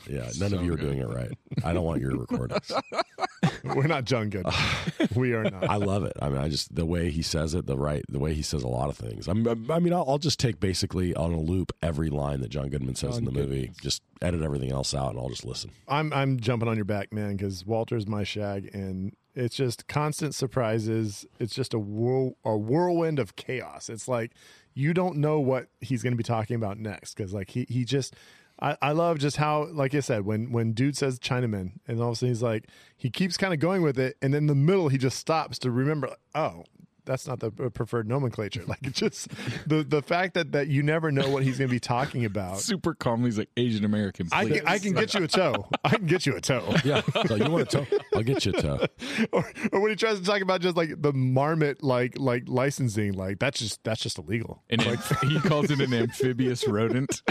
Yeah, none of you are doing it right. I don't want your recordings. We're not John Good. we are not. I love it. I mean, I just the way he says it, the right, the way he says a lot of things. I'm, I mean, I'll, I'll just take basically on a loop every line that John Goodman says in the movie. Just edit everything else out, and I'll just listen. I'm I'm jumping on your back, man, because Walter's my shag, and it's just constant surprises. It's just a whirl, a whirlwind of chaos. It's like you don't know what he's going to be talking about next, because like he he just. I, I love just how, like I said, when when dude says Chinaman, and all of a sudden he's like, he keeps kind of going with it, and in the middle he just stops to remember, oh, that's not the uh, preferred nomenclature. Like it's just the the fact that that you never know what he's going to be talking about. Super calmly, he's like Asian American. I can, I can get you a toe. I can get you a toe. Yeah, so you want a toe? I'll get you a toe. or, or when he tries to talk about just like the marmot like like licensing, like that's just that's just illegal. And he calls it an amphibious rodent.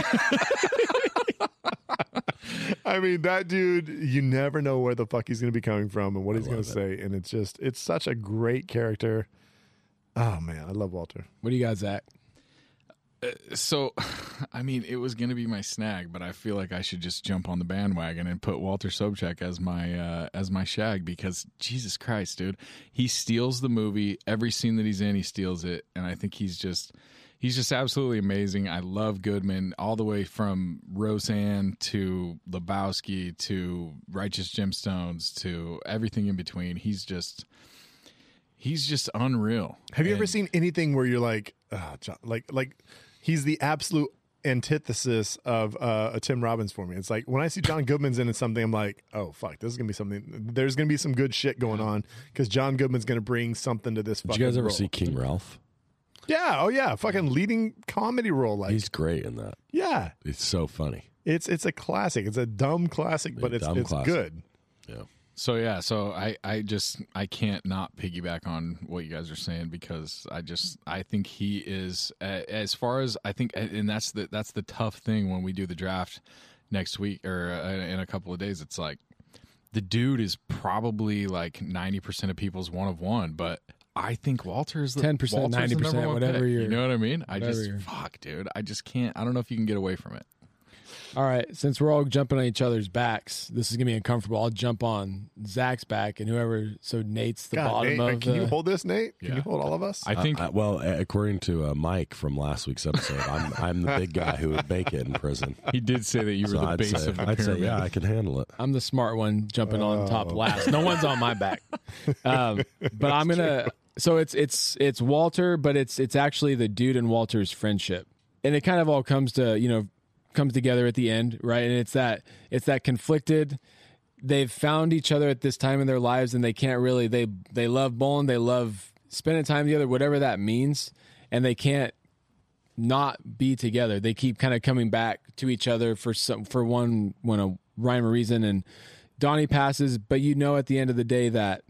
I mean, that dude, you never know where the fuck he's going to be coming from and what he's going to say, and it's just it's such a great character. Oh man, I love Walter. What do you got, Zach? So, I mean, it was going to be my snag, but I feel like I should just jump on the bandwagon and put Walter Sobchak as my uh, as my shag because Jesus Christ, dude, he steals the movie. Every scene that he's in, he steals it, and I think he's just he's just absolutely amazing. I love Goodman all the way from Roseanne to Lebowski to Righteous Gemstones to everything in between. He's just he's just unreal. Have you ever seen anything where you're like, ah, John, like like he's the absolute antithesis of uh, a Tim Robbins for me. It's like when I see John Goodman's in something, I'm like, oh fuck, this is gonna be something. There's gonna be some good shit going on because John Goodman's gonna bring something to this. Did fucking you guys ever role. see King Ralph? Yeah, oh yeah, fucking leading comedy role. Like, He's great in that. yeah, It's so funny. it's it's a classic. It's a dumb classic, but it's it's classic. good. Yeah. So yeah, so I I just I can't not piggyback on what you guys are saying because I just I think he is uh, as far as I think and that's the that's the tough thing when we do the draft next week or uh, in a couple of days it's like the dude is probably like 90% of people's one of one but I think Walter is the 10%, Walter's 90%, number one whatever pick. you know what I mean? I just fuck dude. I just can't I don't know if you can get away from it All right, since we're all jumping on each other's backs, this is gonna be uncomfortable. I'll jump on Zach's back, and whoever. So Nate's the God, bottom Nate, of can you hold this, Nate? Can Yeah. you hold all of us? I think Uh, well, uh, according to uh, Mike from last week's episode, I'm I'm the big guy who would bake it in prison. he did say that you were So the I'd base say, of the I'd say, yeah, I can handle it. I'm the smart one jumping on top last. No one's on my back. Um, but I'm gonna. So it's it's it's Walter, but it's it's actually the dude and Walter's friendship, and it kind of all comes to you know comes together at the end, right? And it's that it's that conflicted. They've found each other at this time in their lives, and they can't really they they love bowling, they love spending time together, whatever that means, and they can't not be together. They keep kind of coming back to each other for some for one one a rhyme or reason. And Donnie passes, but you know at the end of the day that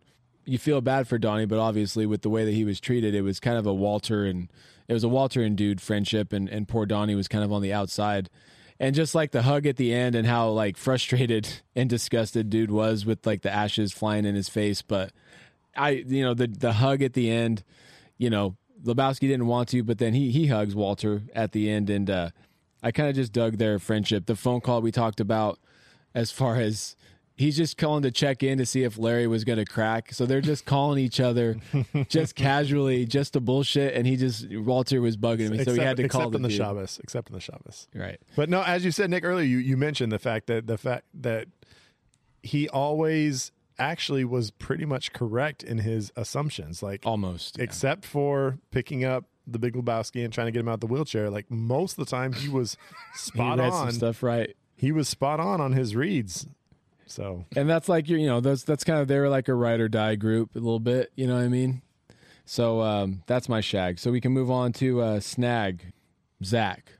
you feel bad for Donnie, but obviously with the way that he was treated, it was kind of a Walter and it was a Walter and dude friendship, and and poor Donnie was kind of on the outside. And just like the hug at the end, and how like frustrated and disgusted dude was with like the ashes flying in his face, but I, you know, the the hug at the end, you know, Lebowski didn't want to, but then he he hugs Walter at the end, and uh, I kind of just dug their friendship. The phone call we talked about, as far as he's just calling to check in to see if Larry was going to crack, so they're just calling each other, just casually, just to bullshit, and he just Walter was bugging me, so he had to call except the, in the dude. Shabbos, except in the Shabbos. Right. But no, as you said, Nick earlier, you, you mentioned the fact that the fact that he always actually was pretty much correct in his assumptions, like Almost. yeah. except for picking up the Big Lebowski and trying to get him out the wheelchair. Like most of the time, he was He spot read on. stuff right. He was spot on on his reads. So. And that's like your you know that's that's kind of they were like a ride or die group a little bit you know what i mean? So um that's my shag. So we can move on to uh snag zach.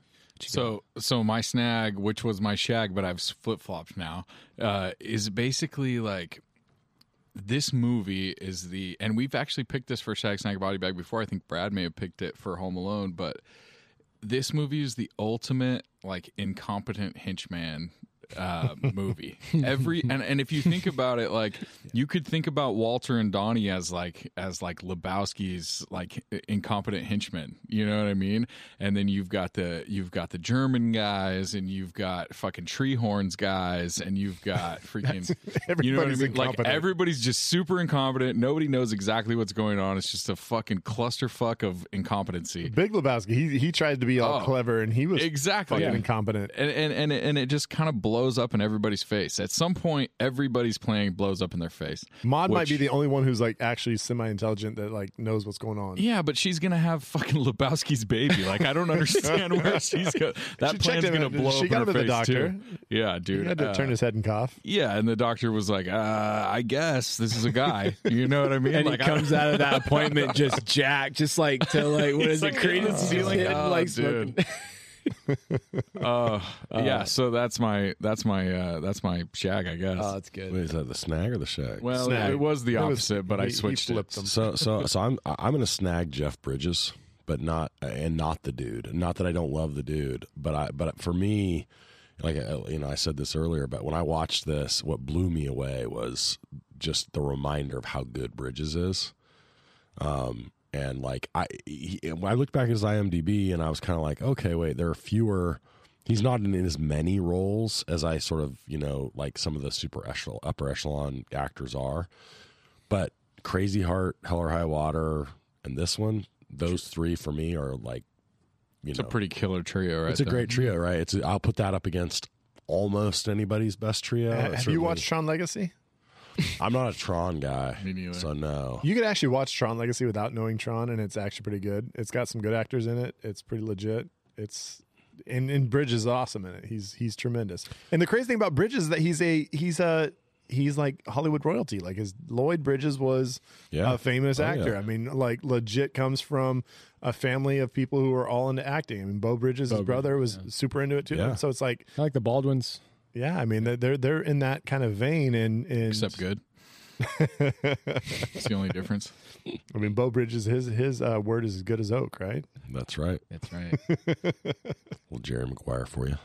So, so my snag, which was my shag, but I've flip flopped now, uh, is basically like this movie is the, and we've actually picked this for shag snag body bag before. I think Brad may have picked it for Home Alone, but this movie is the ultimate like incompetent henchman uh, movie. Every and, and if you think about it, like you could think about Walter and Donnie as like as like Lebowski's like incompetent henchmen. You know what I mean? And then you've got the you've got the German guys, and you've got fucking Treehorn's guys, and you've got freaking you know what I mean? Like everybody's just super incompetent. Nobody knows exactly what's going on. It's just a fucking clusterfuck of incompetency. Big Lebowski. He he tried to be all Oh, clever, and he was exactly. fucking Yeah. incompetent. and and and it, and it just kind of blows up in everybody's face. At some point, everybody's playing blows up in their face. Maud might be the only one who's like actually semi-intelligent that like knows what's going on. Yeah, but she's gonna have fucking Lebowski's baby. Like I don't understand where she's go. That She plan's him gonna out. blow She up got in him her at the face doctor. too. Yeah, dude. He had to uh, turn his head and cough. Yeah, and the doctor was like, uh, "I guess this is a guy." You know what I mean? And like, he comes out of that appointment just jacked, just like to like what is He's it, like, creating oh, ceiling, oh, like dude. Smoking. Uh, yeah, so that's my that's my uh, that's my shag, I guess. Oh, that's good. Wait, is that the snag or the shag? well, snag. it was the It was- opposite, but he- I switched it. them. so so so I'm I'm gonna snag Jeff Bridges, but not and not the dude. Not that I don't love the dude, but I but for me, like uh, you know, I said this earlier, but when I watched this, what blew me away was just the reminder of how good Bridges is. Um, and like I, he, when I looked back at his IMDb, and I was kind of like, okay, wait, there are fewer. He's not in as many roles as I sort of, you know, like some of the super echelon, upper echelon actors are. But Crazy Heart, Hell or High Water, and this one, those three for me are like, you know It's know, a pretty killer trio, right? it's a there. great trio, right? It's I'll put that up against almost anybody's best trio. Ha- have Certainly- you watched Tron Legacy? I'm not a Tron guy, Me neither. so no. You could actually watch Tron Legacy without knowing Tron, and it's actually pretty good. It's got some good actors in it. It's pretty legit. It's and, and Bridges is awesome in it. He's he's tremendous. And the crazy thing about Bridges is that he's a he's a he's like Hollywood royalty. Like his Lloyd Bridges was Yeah. a famous Oh, actor. yeah. I mean, like legit comes from a family of people who are all into acting. I mean, Beau Bridges, his brother, was super into it too. Yeah. So it's like, I like the Baldwins. Yeah, I mean, they're they're, they're in that kind of vein. And, and Except good. It's the only difference. I mean, Beau Bridges, his his uh, word is as good as oak, right? That's right. That's right. Well, Jerry Maguire for you.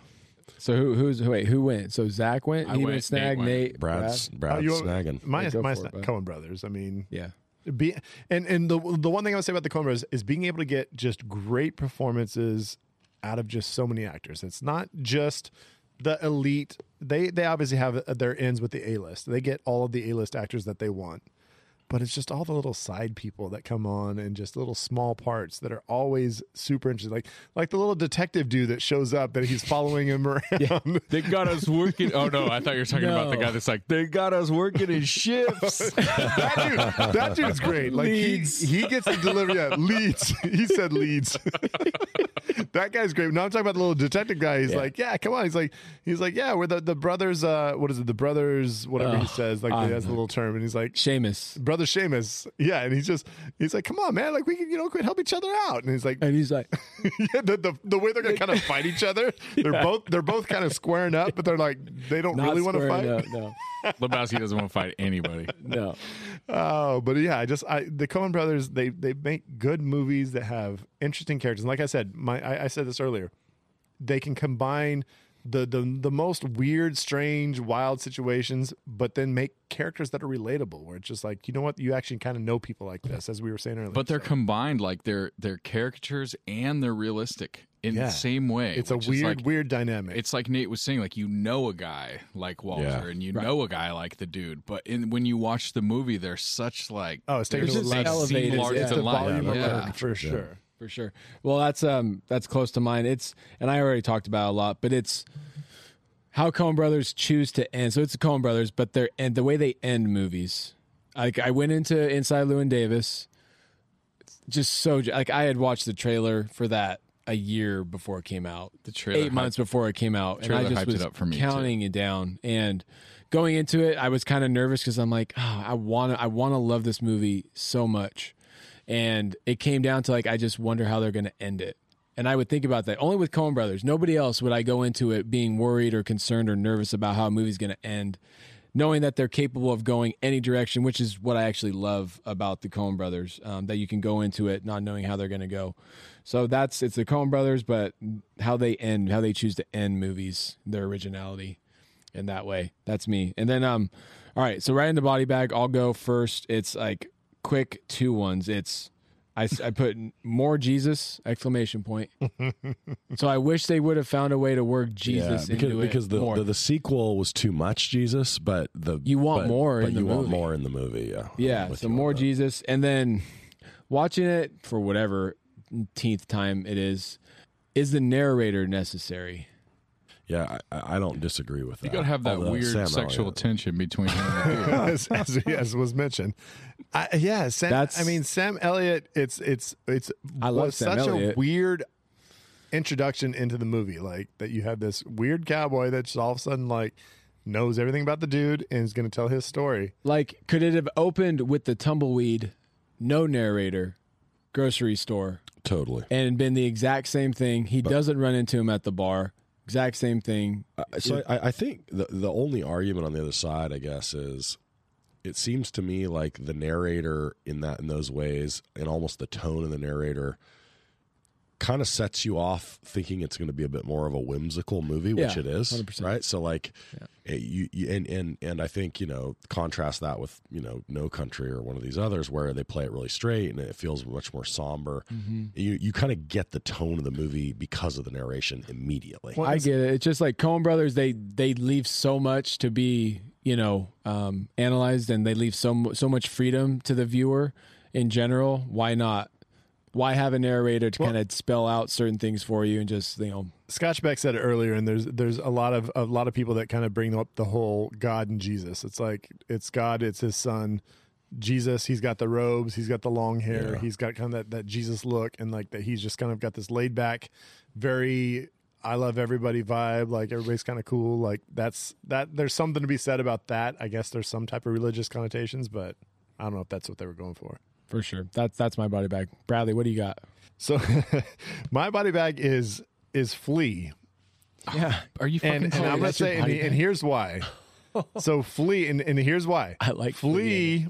so who who's who, wait who went? So Zach went. I he went, went. Snag Nate went. Nate. Brad's Brad? Brad's you- snagging. My, Yeah, go my for it, bud. Coen brothers. I mean, Yeah. be and and the the one thing I would say about the Coen Brothers is being able to get just great performances out of just so many actors. It's not just the elite. They they obviously have their ends with the A list. They get all of the A list actors that they want. But it's just all the little side people that come on and just little small parts that are always super interesting. Like like the little detective dude that shows up that he's following him around. They got us working. Oh no, I thought you were talking about the guy that's like they got us working in shifts. that dude, that dude's great. Like Leads. he he gets to deliver yeah, leads. He said leads. that guy's great. Now I'm talking about the little detective guy. He's like, yeah, come on. He's like, he's like, yeah, we're the the brothers. Uh, what is it? The brothers, whatever he says. Like he has a little term, and he's like, shamus. brother shamus. Yeah, and he's just he's like, come on, man. Like we can you know could help each other out. And he's like, And he's like, yeah, the, the the way they're gonna kind of fight each other. They're both they're both kind of squaring up, but they're like they don't not really want to fight. up, No, Lebowski doesn't want to fight anybody. no. Oh, but yeah, I just I the Coen brothers they they make good movies that have interesting characters. And like I said, my I, I said this earlier, they can combine the, the the most weird, strange, wild situations, but then make characters that are relatable. Where it's just like you know what, you actually kind of know people like this, as we were saying earlier. But they're So, combined, like they're they're caricatures and they're realistic in Yeah. the same way. it's a weird, like- weird dynamic. It's like Nate was saying, like you know a guy like Walter, Yeah. and you know a guy like the dude, but in, when you watch the movie, they're such like oh, it's taken They're to a just level. elevated, Seem larger yeah. It's than the life. volume of Yeah. for sure. For sure. Well, that's um that's close to mine. It's and I already talked about it a lot, but it's how Coen Brothers choose to end. So it's the Coen Brothers, but they're and the way they end movies. Like I went into Inside Llewyn Davis, just so like I had watched the trailer for that a year before it came out. The trailer eight months before it came out, and I just hyped it was up for me, counting it down and going into it. I was kind of nervous because I'm like, oh, I want to, I want to love this movie so much, and it came down to like, I just wonder how they're going to end it. And I would think about that only with Coen Brothers. Nobody else would I go into it being worried or concerned or nervous about how a movie's going to end, knowing that they're capable of going any direction, which is what I actually love about the Coen Brothers. Um, that you can go into it not knowing how they're going to go. So that's it's the Coen Brothers, but how they end, how they choose to end movies, their originality. in that way. That's me. And then um all right, so right in the body bag, I'll go first. It's like quick two ones. It's I put more Jesus exclamation point. so I wish they would have found a way to work Jesus yeah, because into it because the, more. the the sequel was too much Jesus, but the You want but- more but in the you want movie. more in the movie. Yeah, Yeah, so more. Jesus, and then watching it for whatever tenth time it is, is the narrator necessary? Yeah, I- I, I don't disagree with that. You gotta have that Although weird Sam sexual Elliott- tension between him and the as, as, as was mentioned. I, yeah, Sam, That's- I mean Sam Elliott. It's it's it's I love was Sam such Elliott. a weird introduction into the movie. Like that you have this weird cowboy that's all of a sudden like knows everything about the dude and is going to tell his story. Like, could it have opened with the tumbleweed, no narrator, grocery store, Totally. and been the exact same thing? He doesn't run into him at the bar. Exact same thing. Uh, so I, I think the the only argument on the other side, I guess, is it seems to me like the narrator in that in those ways, and almost the tone of the narrator, kind of sets you off thinking it's going to be a bit more of a whimsical movie, which Yeah, it is, 100%. right? So like, eh, you, you and and and I think you know contrast that with you know No Country or one of these others where they play it really straight and it feels much more somber. Mm-hmm. You you kind of get the tone of the movie because of the narration immediately. I get it. It's just like Coen Brothers. They they leave so much to be you know um, analyzed, and they leave so so much freedom to the viewer in general. Why not? Why have a narrator to kind of spell out certain things for you and just you know? Scotch Beck said it earlier, and there's there's a lot of a lot of people that kind of bring up the whole God and Jesus. It's like it's God, it's His Son, Jesus. He's got the robes, he's got the long hair, Yeah. he's got kind of that, that Jesus look, and like that he's just kind of got this laid back, very I love everybody vibe. Like everybody's kind of cool. Like that's that. There's something to be said about that. I guess there's some type of religious connotations, but I don't know if that's what they were going for. For sure. That's that's my body bag. Bradley, what do you got? So my body bag is is Flea. Yeah. Are you fucking and, and? I'm gonna say, and, and here's why. so Flea, and, and here's why. I like Flea.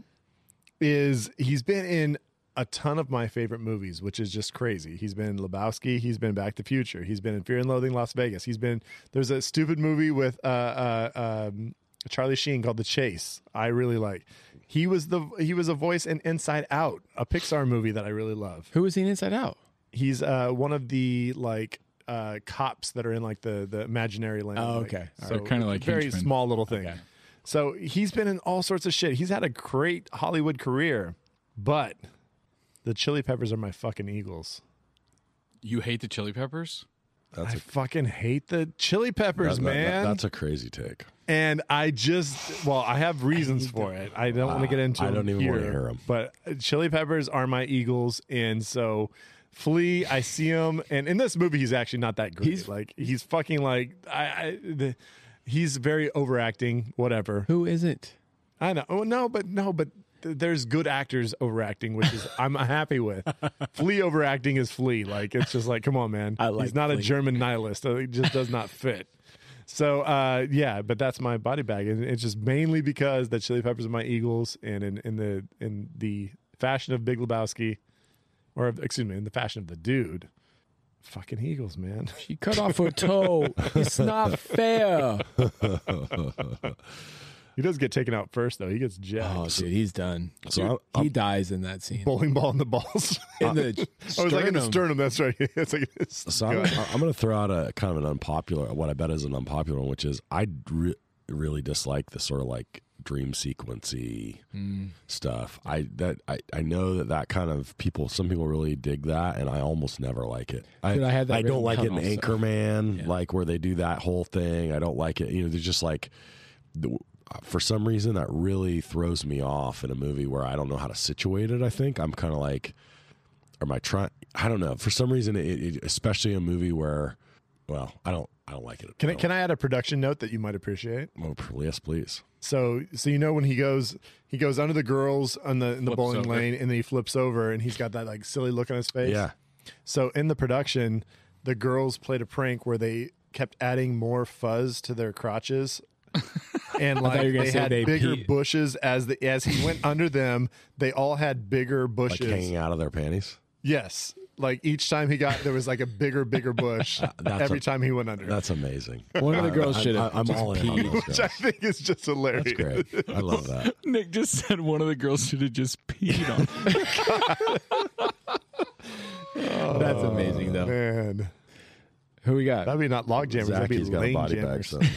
Is he's been in a ton of my favorite movies, which is just crazy. He's been in Lebowski. He's been Back to the Future. He's been in Fear and Loathing Las Vegas. He's been there's a stupid movie with uh, uh, um, Charlie Sheen called The Chase. I really like. He was the he was a voice in Inside Out, a Pixar movie that I really love Who was he in Inside Out? he's uh one of the like uh cops that are in like the the imaginary land Oh, Like, okay. So kinda like very henchmen. small little thing Okay. so he's been in all sorts of shit he's had a great hollywood career but the chili peppers are my fucking eagles You hate the chili peppers? That's i a fucking hate the chili peppers that- that- that- man that's a crazy take. and I just well, I have reasons for it. I don't want to get into. I don't them even wanna hear hear 'em. But chili peppers are my eagles, and so Flea, I see him, and in this movie, he's actually not that great. He's- like he's fucking like I. I the, he's very overacting. Whatever. Who is it? I know. Oh, no, but no, but th- there's good actors overacting, which is I'm happy with. Flea overacting is Flea. Like it's just like, come on, man. I like He's not a German nihilist. It just does not fit. So uh, yeah, but that's my body bag, and it's just mainly because the Chili Peppers are my Eagles, and in, in the in the fashion of Big Lebowski, or excuse me, in the fashion of the dude, fucking Eagles, man. She cut off her toe. It's not fair. He does get taken out first, though. He gets jacked. Oh, dude, he's done. So Dude, I'm- he dies in that scene. Bowling ball in the balls. In the I was like in the sternum. sternum. That's right. It's like it's So I'm, I'm going to throw out a kind of an unpopular, what I bet is an unpopular one, which is I re- really dislike the sort of like dream sequency Hmm. stuff. I that I, I know that that kind of people, some people really dig that, and I almost never like it. I, Dude, I had that I don't like it in also. Anchorman, like where they do that whole thing. I don't like it. You know, they're just like. The, for some reason, that really throws me off in a movie where I don't know how to situate it. I think I'm kind of like, am I trying? I don't know. For some reason, it, it, especially a movie where, well, I don't, I don't like it. Can I, can I add a production note that you might appreciate? Oh, yes, please. So, so you know when he goes, he goes under the girls on the in the Flips bowling over. lane, and then he flips over, and he's got that like silly look on his face. Yeah, So in the production, the girls played a prank where they kept adding more fuzz to their crotches. And like you were gonna they say had they bigger pee- bushes as the as he went under them, they all had bigger like bushes. hanging out of their panties. Yes. like each time he got there was like a bigger, bigger bush That's every a- time he went under. That's amazing. One of the girls I- should have I, I'm just all in on peed. those which I think is just hilarious. That's great. I love that. Nick just said one of the girls should have just peed on. Oh, that's amazing, though. Man, Who we got? that'd be not log jammers. That'd be Zachy's got a body jammers. bag. So.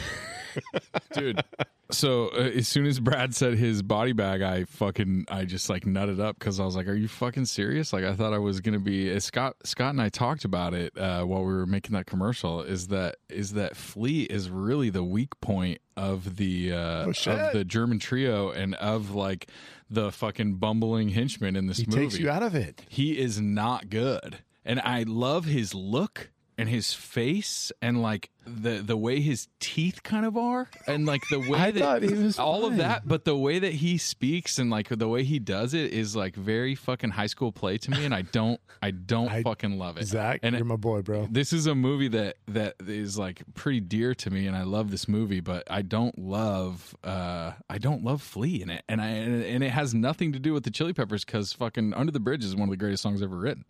dude. So uh, as soon as Brad said his body bag, I fucking I just like nutted up because I was like, "Are you fucking serious?" Like I thought I was gonna be. Scott Scott and I talked about it uh, while we were making that commercial. Is that is that Flea is really the weak point of the uh, Oh, of the German trio and of like the fucking bumbling henchman in this He movie. takes you out of it. he is not good and i love his look and his face and like the the way his teeth kind of are and like the way I that thought he was all of that but the way that he speaks and like the way he does it is like very fucking high school play to me and i don't i don't I- fucking love it. Zach, and you're my boy, bro. this is a movie that that is like pretty dear to me and i love this movie but i don't love uh i don't love flea in it. And i and, and it has nothing to do with the chili peppers because fucking under the bridge is one of the greatest songs ever written.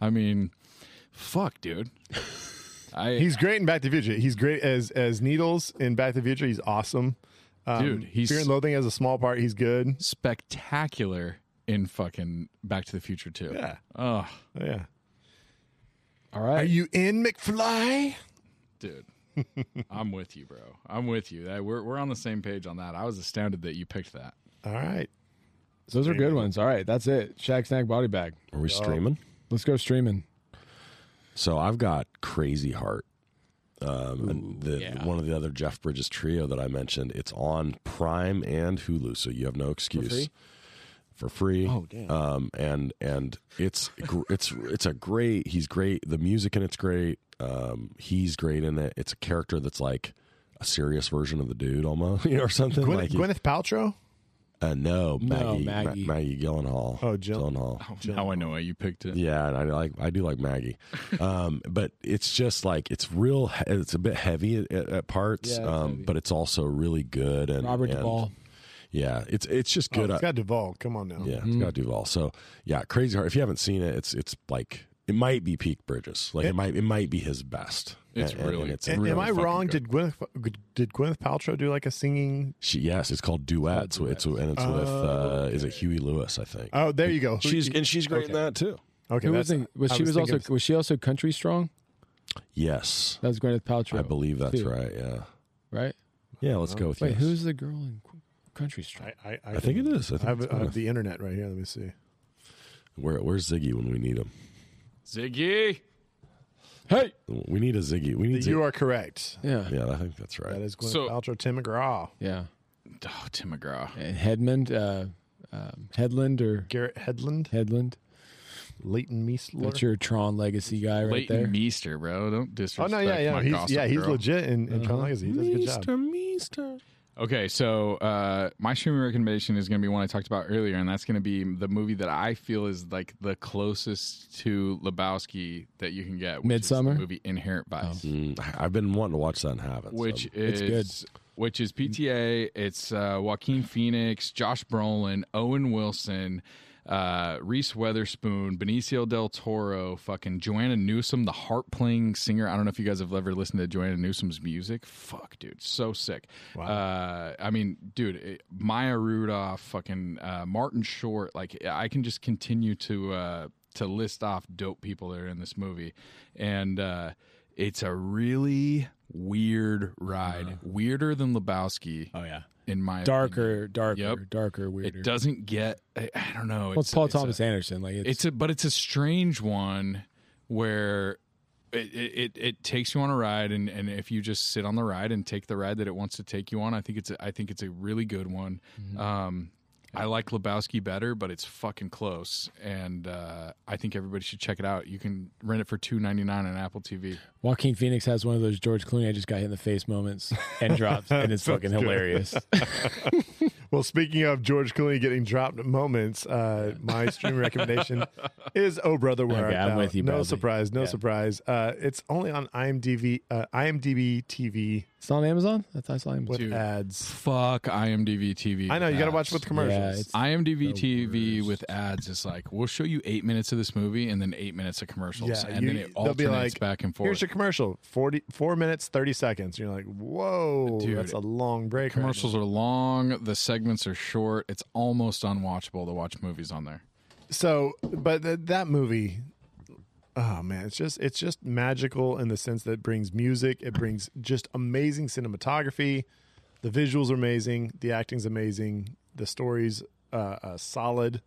I mean fuck dude i He's great in Back to the Future. He's great as as Needles in Back to the Future. He's awesome. Um, Dude, he's- Fear and Loathing has a small part. He's good. spectacular in fucking back to the future too Yeah. oh Oh, yeah. All right. Are you in McFly? dude i'm with you bro i'm with you That- we're, we're on the same page on that i was astounded that you picked that All right. Those are good ones. All right. That's it. Shag Snag Body Bag. Are we streaming? Let's go streaming. So I've got Crazy Heart. Um, and the, yeah. one of the other Jeff Bridges trio that I mentioned. It's on Prime and Hulu, so you have no excuse free? for free. Oh, damn. Um, and and it's it's it's a great. He's great. The music in it's great. Um, he's great in it. It's a character that's like a serious version of the dude almost, you know, or something. Gwyneth, like Gwyneth Paltrow? Uh, no, No, Maggie, Maggie. Ma- Maggie Gyllenhaal. Oh, Jill- Gyllenhaal. now i know why you picked it Yeah, and I like I do like Maggie, um, but it's just like it's real. It's a bit heavy at, at parts, Yeah, um, heavy. but it's also really good. And Robert and, Duvall. Yeah, it's it's just Oh, good. it's got Duvall. Come on now. yeah, it's got Duvall. So yeah, Crazy Heart. If you haven't seen it, it's it's like it might be peak Bridges. Like it, might it might be his best. It's And- and really- it's A- really Am I wrong? good. Did Gwyneth did Gwyneth Paltrow do like a singing? she yes, it's called Duets. It's, and it's with uh, is it Huey Lewis? I think. Oh, there you go. she's and she's great in that too. okay. Who was, in, was she was, also thinking- was she also country strong? Yes, That was Gwyneth Paltrow. I believe that's too, right. Yeah, Right. yeah. Let's go with Wait, yes. who's the girl in Qu- Country Strong? I, I, I, I think it is. I think I have, I have the internet right here. Let me see. Where, where's Ziggy when we need him? ziggy Hey. We need a Ziggy. We need. Ziggy. You are correct. Yeah. Yeah, I think that's right. That is Gwyneth So- Paltrow, Tim McGraw, Yeah. oh tim mcgraw And Headman, uh, um, Hedlund or Garrett Hedlund, Hedlund. Leighton Meisler. That's your Tron Legacy guy right Leighton there. Meester, bro. Don't disrespect. oh disrespect no, yeah, yeah, my he's gossip yeah, he's girl. legit in, in Tron Legacy. He does a good job. Meester. Okay, so uh, my streaming recommendation is going to be one I talked about earlier, and that's going to be the movie that I feel is like the closest to Lebowski that you can get. Which is the Midsummer? movie Inherent Vice, Mm, I've been wanting to watch that and haven't. which so. is It's which is PTA. It's uh, Joaquin Phoenix, Josh Brolin, Owen Wilson. Uh, Reese Witherspoon, Benicio del Toro, fucking Joanna Newsom, the harp playing singer. I don't know if you guys have ever listened to Joanna Newsom's music. Fuck, dude, so sick. Uh, I mean, dude, it, Maya Rudolph, fucking uh, Martin Short. Like, I can just continue to uh, to list off dope people that are in this movie, and uh, it's a really weird ride, weirder than Lebowski. Oh yeah. In my Darker, darker, Yep. darker, weirder. It doesn't get. I, I don't know. well, it's Paul it's a- Thomas Anderson. Like it's, it's a but it's a strange one where it, it, it, it takes you on a ride and, and if you just sit on the ride and take the ride that it wants to take you on, I think it's a, I think it's a really good one. Mm-hmm. Um, I like Lebowski better, but it's fucking close, and uh, I think everybody should check it out. You can rent it for two ninety nine on Apple TV. Joaquin Phoenix has one of those George Clooney I just got hit in the face moments and drops, and it's fucking hilarious. Well, speaking of George Clooney getting dropped moments, uh, my stream recommendation is "Oh Brother, Where Okay, Art I'm Thou?" with you, No Bradley. surprise, no Yeah. surprise. Uh, it's only on IMDb, uh, IMDb TV. It's on Amazon. I thought I saw Amazon. with Dude. ads. Fuck IMDb TV. I know you got to watch with commercials. it's- IMDb TV worst. with ads is like we'll show you eight minutes of this movie and then eight minutes of commercials, yeah, and you- then it they'll be alternates like, back and forth. Here's your commercial. 40, four minutes, thirty seconds. You're like, whoa, Dude, that's a long break. Commercials there. are long, the segments are short. It's almost unwatchable to watch movies on there. So, but th- that movie, oh man, it's just it's just magical in the sense that it brings music, it brings just amazing cinematography, the visuals are amazing, the acting's amazing, the story's uh, uh, solid,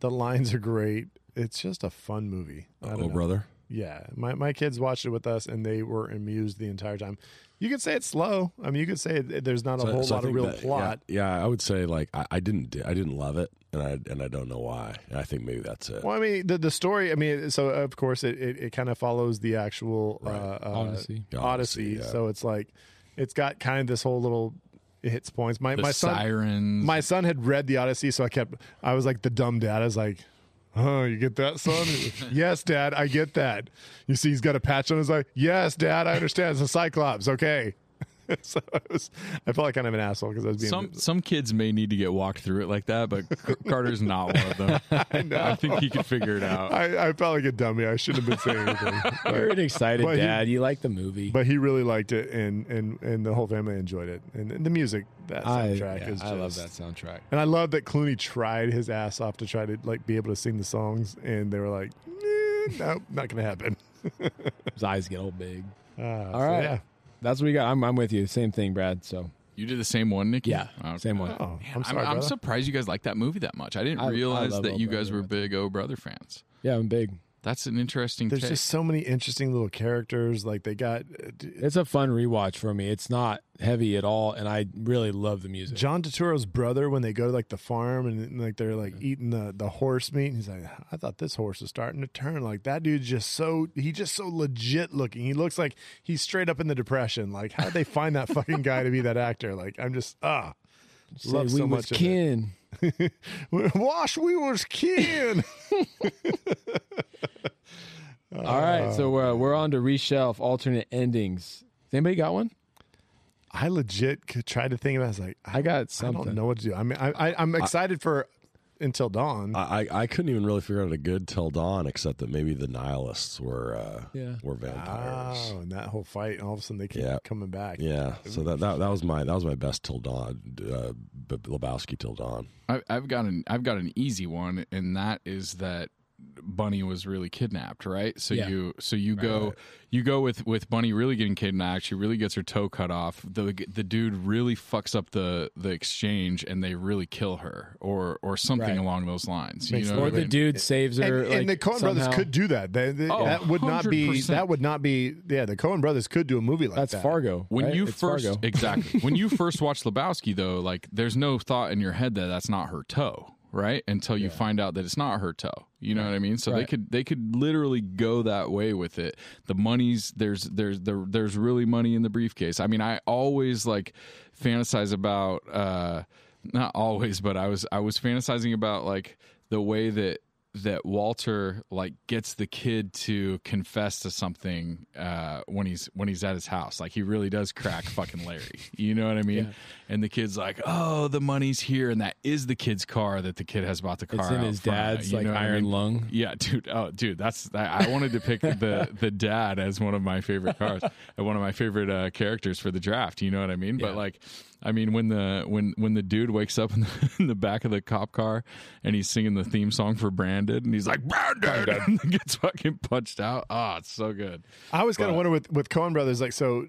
the lines are great. It's just a fun movie. I don't Oh, brother. Yeah, my my kids watched it with us, and they were amused the entire time. You could say it's slow. I mean, you could say it, there's not a So- whole so lot of real that- plot. Yeah, yeah, I would say like I, I didn't I didn't love it, and I and I don't know why. And I think maybe that's it. Well, I mean, the the story. I mean, so of course it it, it kind of follows the actual uh, uh, Odyssey. Odyssey. Odyssey, yeah. So it's like it's got kind of this whole little it hits points. My The my son sirens. my son had read the Odyssey, so I kept. I was like the dumb dad. I was like. Oh, you get that, son? yes, Dad, I get that. You see, he's got a patch on his eye. Yes, Dad, I understand. It's a Cyclops. Okay. so I was, I felt like kind of an asshole because I was being some some kids may need to get walked through it like that, but Carter's not one of them. I, think he could figure it out. I, I felt like a dummy. I shouldn't have been saying anything. You're an excited But he- dad. you like the movie. but he really liked it, and and and the whole family enjoyed it, and, and the music that I, soundtrack yeah, is. Just, I love that soundtrack. and I love that Clooney tried his ass off to try to like be able to sing the songs, and they were like, "Eh, "No, not gonna happen." His eyes get all big. Uh, All so, right. yeah. That's what we got. I'm, I'm with you. Same thing, Brad. So You did the same one, Nikki. yeah, oh, Okay. same one. Oh, Man, I'm sorry, I'm, brother. surprised you guys like that movie that much. I didn't I- I realize love that Oh you guys were big O Brother fans. Yeah, I'm big. That's an interesting There's take. just so many interesting little characters. Like they got uh, It's a fun rewatch for me. It's not heavy at all, and I really love the music. John Turturro's brother when they go to like the farm and like they're like eating the the horse meat. And he's like, I thought this horse was starting to turn. Like that dude's just so he just so legit looking. He looks like he's straight up in the depression. Like how did they find that fucking guy to be that actor? Like I'm just ah. Say love we so was much of it. kin. Wash we was kin. All right, so uh, we're on to reshelf alternate endings. Has anybody got one? I legit could try to think about. It. I was like, I got something. I don't know what to do. I mean, I, I I'm excited for until dawn. I, I I couldn't even really figure out a good till dawn, except that maybe the nihilists were uh, Yeah. were vampires. Oh, and that whole fight, and all of a sudden they keep Yeah. coming back. Yeah, so that, that that was my that was my best till dawn, uh, Lebowski till dawn. I, I've got an I've got an easy one, and that is that Bunny was really kidnapped, right? So Yeah. you so you go you go with with Bunny really getting kidnapped. She really gets her toe cut off. The the dude really fucks up the the exchange, and they really kill her, or or something Right. along those lines. You know or what I the mean? dude saves her. and like, the Coen somehow. brothers could do that. They- they- Oh, that would not be. That would not be. Yeah, the Coen brothers could do a movie like That's that. Fargo. when right? you It's first Fargo. exactly when you first watch Lebowski though, like there's no thought in your head that that's not her toe, right? Until you find out that it's not her toe. You know what I mean? So they could they could literally go that way with it. The money's there's there's there, there's really money in the briefcase. I mean, I always like fantasize about uh not always, but I was I was fantasizing about like the way that that Walter like gets the kid to confess to something uh, when he's when he's at his house. Like he really does crack fucking Larry. You know what I mean? And the kid's like, "Oh, the money's here," and that is the kid's car that the kid has bought the car. It's in his dad's, like, what I iron mean? lung. Yeah, dude. Oh, dude, that's I I wanted to pick the the dad as one of my favorite cars, and one of my favorite uh, characters for the draft. You know what I mean? But like, I mean, when the when when the dude wakes up in the, in the back of the cop car and he's singing the theme song for Brandon, and he's like Brandon, and gets fucking punched out. Oh, it's so good. I was kind of wondering with with Coen brothers. Like, so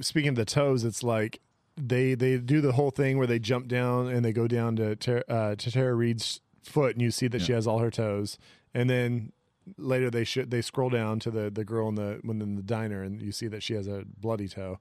speaking of the toes, it's like they they do the whole thing where they jump down and they go down to Ter- uh, to Tara Reid's foot, and you see that she has all her toes, and then later they should they scroll down to the the girl in the when in the diner, and you see that she has a bloody toe,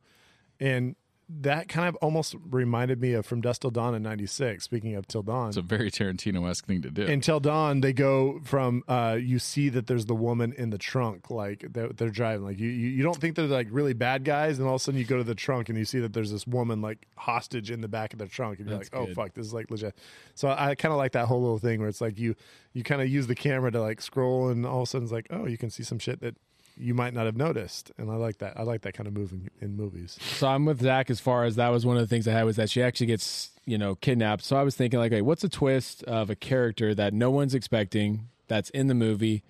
and that kind of almost reminded me of from Dust Till Dawn in '96. Speaking of Till Dawn, It's a very Tarantino esque thing to do. until dawn they go from uh you see that there's the woman in the trunk like they're, they're driving like you, you you don't think they're like really bad guys and all of a sudden you go to the trunk and you see that there's this woman like hostage in the back of the trunk and you're That's like oh fuck this is like legit so i kind of like that whole little thing where it's like you you kind of use the camera to like scroll and all of a sudden it's like oh you can see some shit that you might not have noticed, and I like that. I like that kind of moving in, movies. So I'm with Zach as far as that was one of the things I had was that she actually gets, you know, kidnapped. So I was thinking like, hey, what's a twist of a character that no one's expecting that's in the movie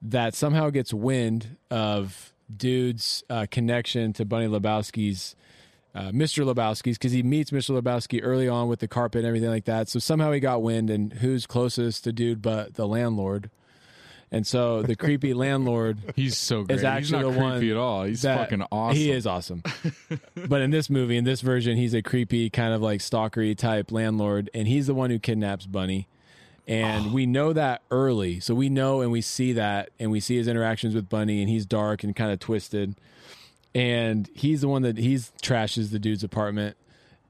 that somehow gets wind of dude's uh, connection to Bunny Lebowski's uh, Mr. Lebowski's because he meets Mr. Lebowski early on with the carpet and everything like that. So somehow he got wind, and who's closest to dude but the landlord? And so the creepy landlord He's so great. is actually He's not the one creepy at all. He's that- fucking awesome. He is awesome. but in this movie, in this version, he's a creepy kind of like stalkery type landlord, and he's the one who kidnaps Bunny. And Oh. we know that early, so we know and we see that, and we see his interactions with Bunny, and he's dark and kind of twisted. And he's the one that he's trashes the dude's apartment,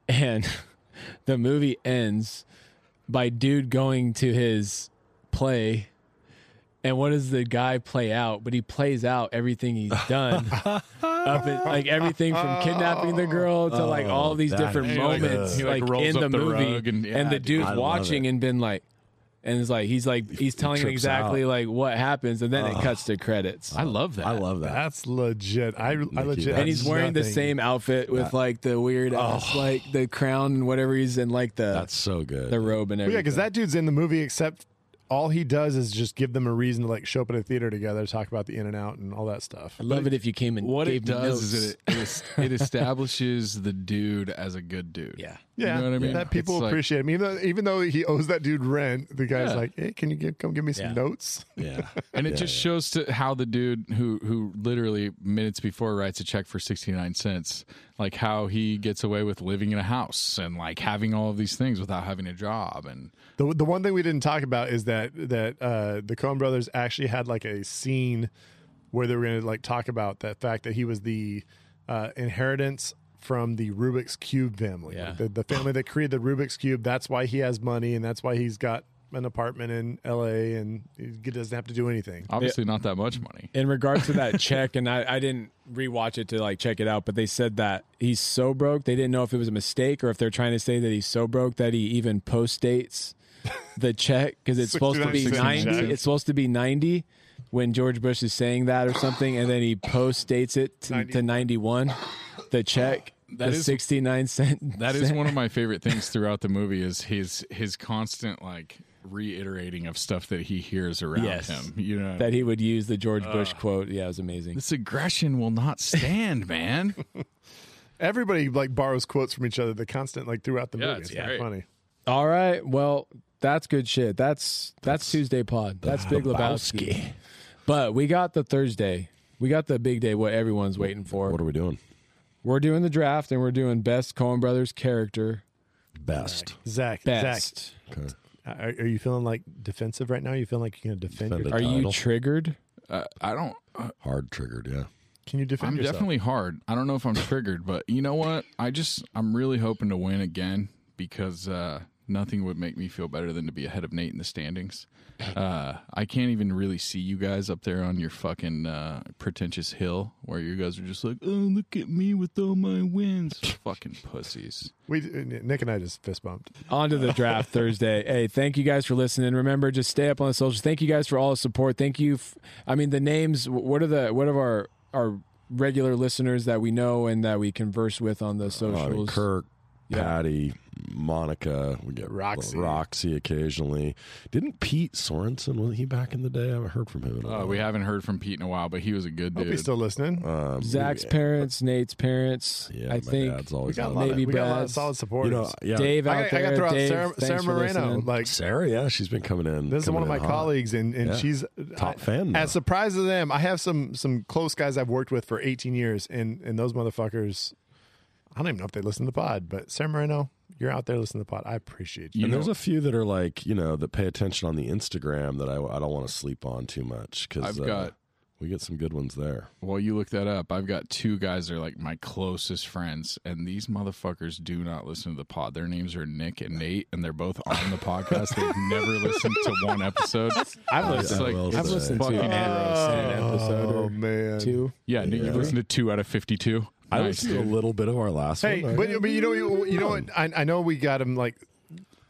and the movie ends by dude going to his play and what does the guy play out? But he plays out everything he's done, up at, like everything from kidnapping the girl to oh, like all these different is moments, good. He, like, like, rolls in the up the movie, rug and- yeah, the dude. dude's I love watching and been like, and it's like he's like he's telling him trips exactly out. like what happens, and then it cuts to credits. I love that. I love that. That's legit. I, I legit. and he's that's wearing the nothing. same outfit with like the weird oh. ass, like the crown and whatever he's in, like the That's so good. the robe and Well, everything. yeah, because that dude's in the movie, except all he does is just give them a reason to like show up at a theater together, talk about the in and out and all that stuff. I love it if you came and What gave it me does notes. it, it, es- it establishes the dude as a good dude. yeah. Yeah, You know what I mean? That people It's like- appreciate him, even though, even though he owes that dude rent. The guy's Yeah. like, "Hey, can you give, come give me some Yeah. notes?" yeah. And it Yeah, just yeah. shows to how the dude who who literally minutes before writes a check for 69 cents, like how he gets away with living in a house and like having all of these things without having a job and The the one thing we didn't talk about is that that uh, the Coen Brothers actually had like a scene where they were going to like talk about the fact that he was the uh, inheritance from the Rubik's Cube family, Yeah. Like, the, the family that created the Rubik's Cube. That's why he has money, and that's why he's got an apartment in L.A. and he doesn't have to do anything. obviously not that much money. in regards to that check, and I, I didn't rewatch it to like check it out, but they said that he's so broke. They didn't know if it was a mistake or if they're trying to say that he's so broke that he even post dates the check because it's supposed to be ninety. cents. It's supposed to be ninety when George Bush is saying that or something, and then he post dates it to, to ninety one. The check, That the is- sixty nine cent. That is one of my favorite things throughout the movie is his his constant like reiterating of stuff that he hears around Yes. him. You know, that he would use the George Bush quote. Yeah, it was amazing. this aggression will not stand, man. Everybody like borrows quotes from each other. The constant like throughout the Yeah, movie. it's It's great. funny. All right, well, that's good shit. That's that's Tuesday pod. That's Big Lebowski. But we got the Thursday. We got the big day. What everyone's waiting for. What are we doing? We're doing the draft, and we're doing best Coen Brothers character. Best. Zach, Best. Okay. Zach, are, are you feeling like defensive right now? you feeling like you're going to defend? Defend Your, it. Are you triggered? Uh, I don't. Uh, Hard triggered. Yeah. can you defend I'm yourself? definitely hard. I don't know if I'm triggered, but you know what? I just I'm really hoping to win again because uh, nothing would make me feel better than to be ahead of Nate in the standings. Uh, I can't even really see you guys up there on your fucking uh, pretentious hill where you guys are just like, oh, look at me with all my wins, fucking pussies. We Nick and I just fist bumped. On to the draft Thursday. Hey, thank you guys for listening. Remember, just stay up on the socials. Thank you guys for all the support. Thank you. F- I mean, the names. What are the what are our our regular listeners that we know and that we converse with on the Oh, socials? mean, Kirk, Yeah. Patty, Monica, we get Roxy. Roxy occasionally. Didn't Pete Sorensen was he back in the day? I haven't heard from him in a Uh, while. we haven't heard from Pete in a while, but he was a good Hope dude. he's still listening. Um, Zach's we- parents, Nate's parents. Yeah, I my think dad's we always got a on lot. Of, maybe we got a lot of Brad's. solid You know, yeah. Dave out I, got, I got to throw out Dave, Sarah, Sarah Moreno. listening. Like Sarah, yeah, she's been coming in. this is one of my hot. colleagues, and, and Yeah. she's Top I- fan now. As surprised as I am, I have some some close guys I've worked with for 18 years, and and those motherfuckers. I don't even know if they listen to the pod, but Sarah Moreno, you're out there listening to the pod. I appreciate you. You and know- there's a few that are like, you know, that pay attention on the Instagram that I, I don't want to sleep on too much because I've uh, got- we get some good ones there. Well, you look that up. I've got two guys that are like my closest friends, and these motherfuckers do not listen to the pod. Their names are Nick and Nate, and they're both on the podcast. They've never listened to one episode. I've It's listened. like, will I've listened to fucking an, an oh, episode Oh or man, two. yeah, Nick, you Yeah. listened to two out of fifty-two. I Nice, listened to a little bit of our last Hey, one. but, but you know you, you know um, what? I, I know we got him like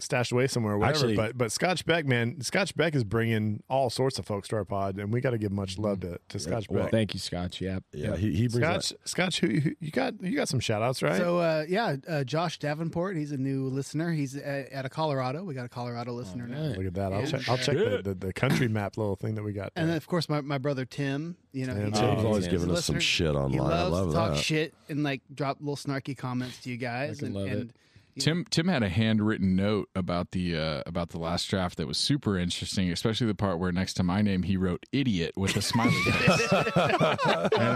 stashed away somewhere or whatever. Actually- but but Scotch Beck, man, Scotch Beck is bringing all sorts of folks to our pod, and we got to give much love to, to Scotch well, Beck. Thank you, Scotch. Yep. Yeah, he, he brings Scotch, Scotch, who, who you got? You got some shout outs, right? So uh, yeah, uh, Josh Davenport, he's a new listener. He's at, out of Colorado. We got a Colorado listener now. Look at that. I'll check. I'll check the, the, the country map little thing that we got. And there. then of course my, my brother Tim, you know, Tim. he's, Tim's he's- always giving a us some listener. shit He online. I love to talk that. shit and like drop little snarky comments to you guys. Fucking And, love and Tim Tim had a handwritten note about the uh, about the last draft that was super interesting, especially the part where next to my name he wrote "idiot" with a smiley face, and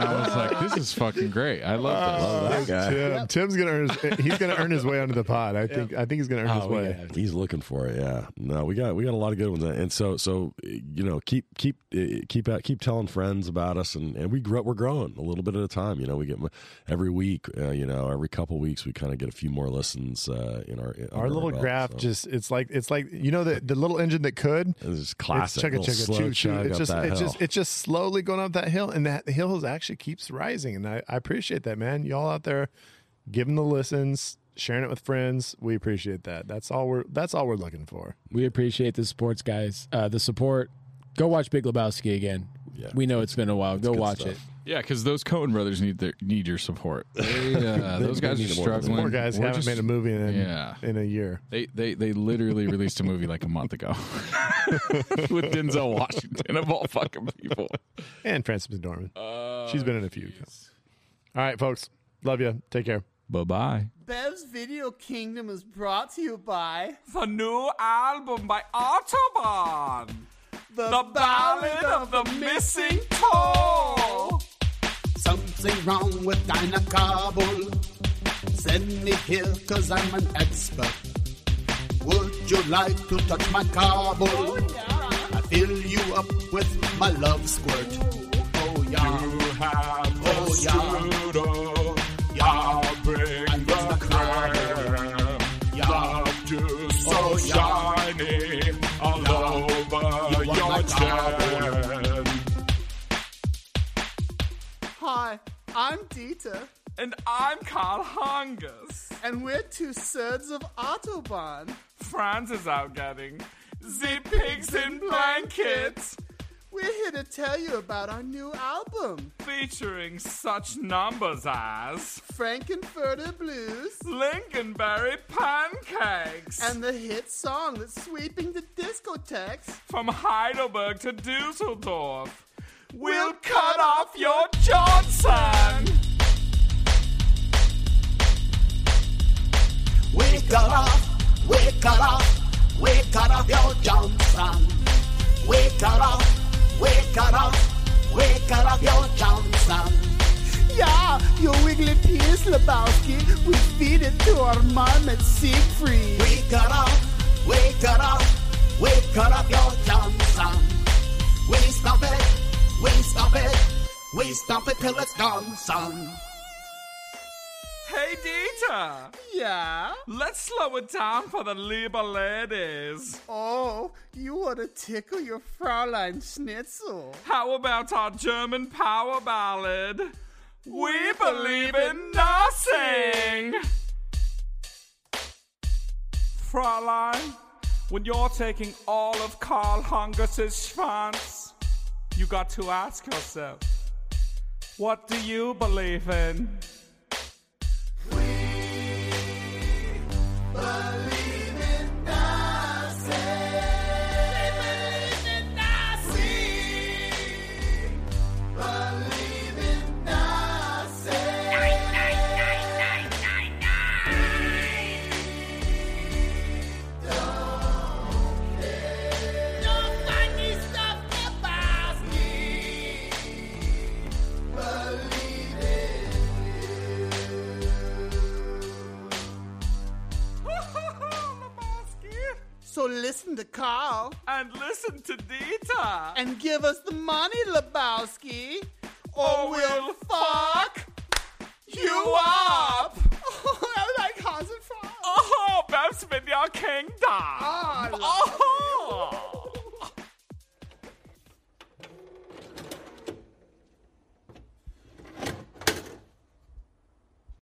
I was like, "This is fucking great! I love this." that guy. Tim, Tim's gonna earn. His, he's gonna earn his way onto the pod. I think. I think he's gonna earn his Oh, we way. gotta have He's looking for it. Yeah. No, we got we got a lot of good ones, and so so you know keep keep uh, keep out keep telling friends about us, and and we grow we're growing a little bit at a time. You know, we get every week. Uh, you know, every couple weeks we kind of get a few more listens uh, in our in Our under little belt, graph so. just it's like it's like you know the the little engine that could It's just classic. It's chugga little chugga slow choo choo. chug It's just it's just it's just slowly going up that hill, and that hill is actually keeps rising. And I, I appreciate that, man. Y'all out there giving the listens, sharing it with friends. We appreciate that. That's all we're that's all we're looking for. We appreciate the sports guys. Uh, the support. Go watch Big Lebowski again. Yeah. We know it's been a while. Go watch stuff. it. Yeah, because those Coen brothers need their, need your support. They, uh, those they guys are need more than struggling. More guys We're haven't just- made a movie in Yeah. in a year. They they they literally released a movie like a month ago with Denzel Washington of all fucking people. And Frances McDormand. She's been in a few. All right, folks. Love you. Take care. Bye bye. Bev's Video Kingdom is brought to you by The new album by Autobahn. the, The Ballad of the Missing Toe. Wrong with Dinah Kabul. Send me here cause I'm an expert. Would you like to touch my Kabul? Oh, yeah. I fill you up with my love squirt. Oh yeah. You have Oh. Yeah. I'm Dieter, And I'm Karl Hungus. and we're two surds of Autobahn. Franz is out getting the pigs in blankets. We're here to tell you about our new album, Featuring such numbers as Frankenfurter Blues, Lingonberry pancakes. and the hit song that's sweeping the discotheques. from Heidelberg to Dusseldorf. We'll cut off your Johnson. We cut off, we cut off, we cut off your Johnson. We cut off, we cut off, we cut off your Johnson. Yeah, your wiggly penis, Lebowski. We feed it to our marmot Siegfried. We cut off, we cut off, we cut off your Johnson. We stop it, we stop it, we stop it till it's gone, son. Hey Dieter, Yeah? let's slow it down for the Lieber ladies. Oh, you want to tickle your Fraulein Schnitzel. How about our German power ballad? We believe in nothing. Fräulein, when you're taking all of Karl Hungus's schwanz, you got to ask yourself, what do you believe in? So listen to Karl And listen to Dieter. and give us the money, Lebowski, or Or we'll we'll fuck you up. Oh, I like Hans and Franz. Oh, Bev's Video Kingdom. Ah, oh, I Oh.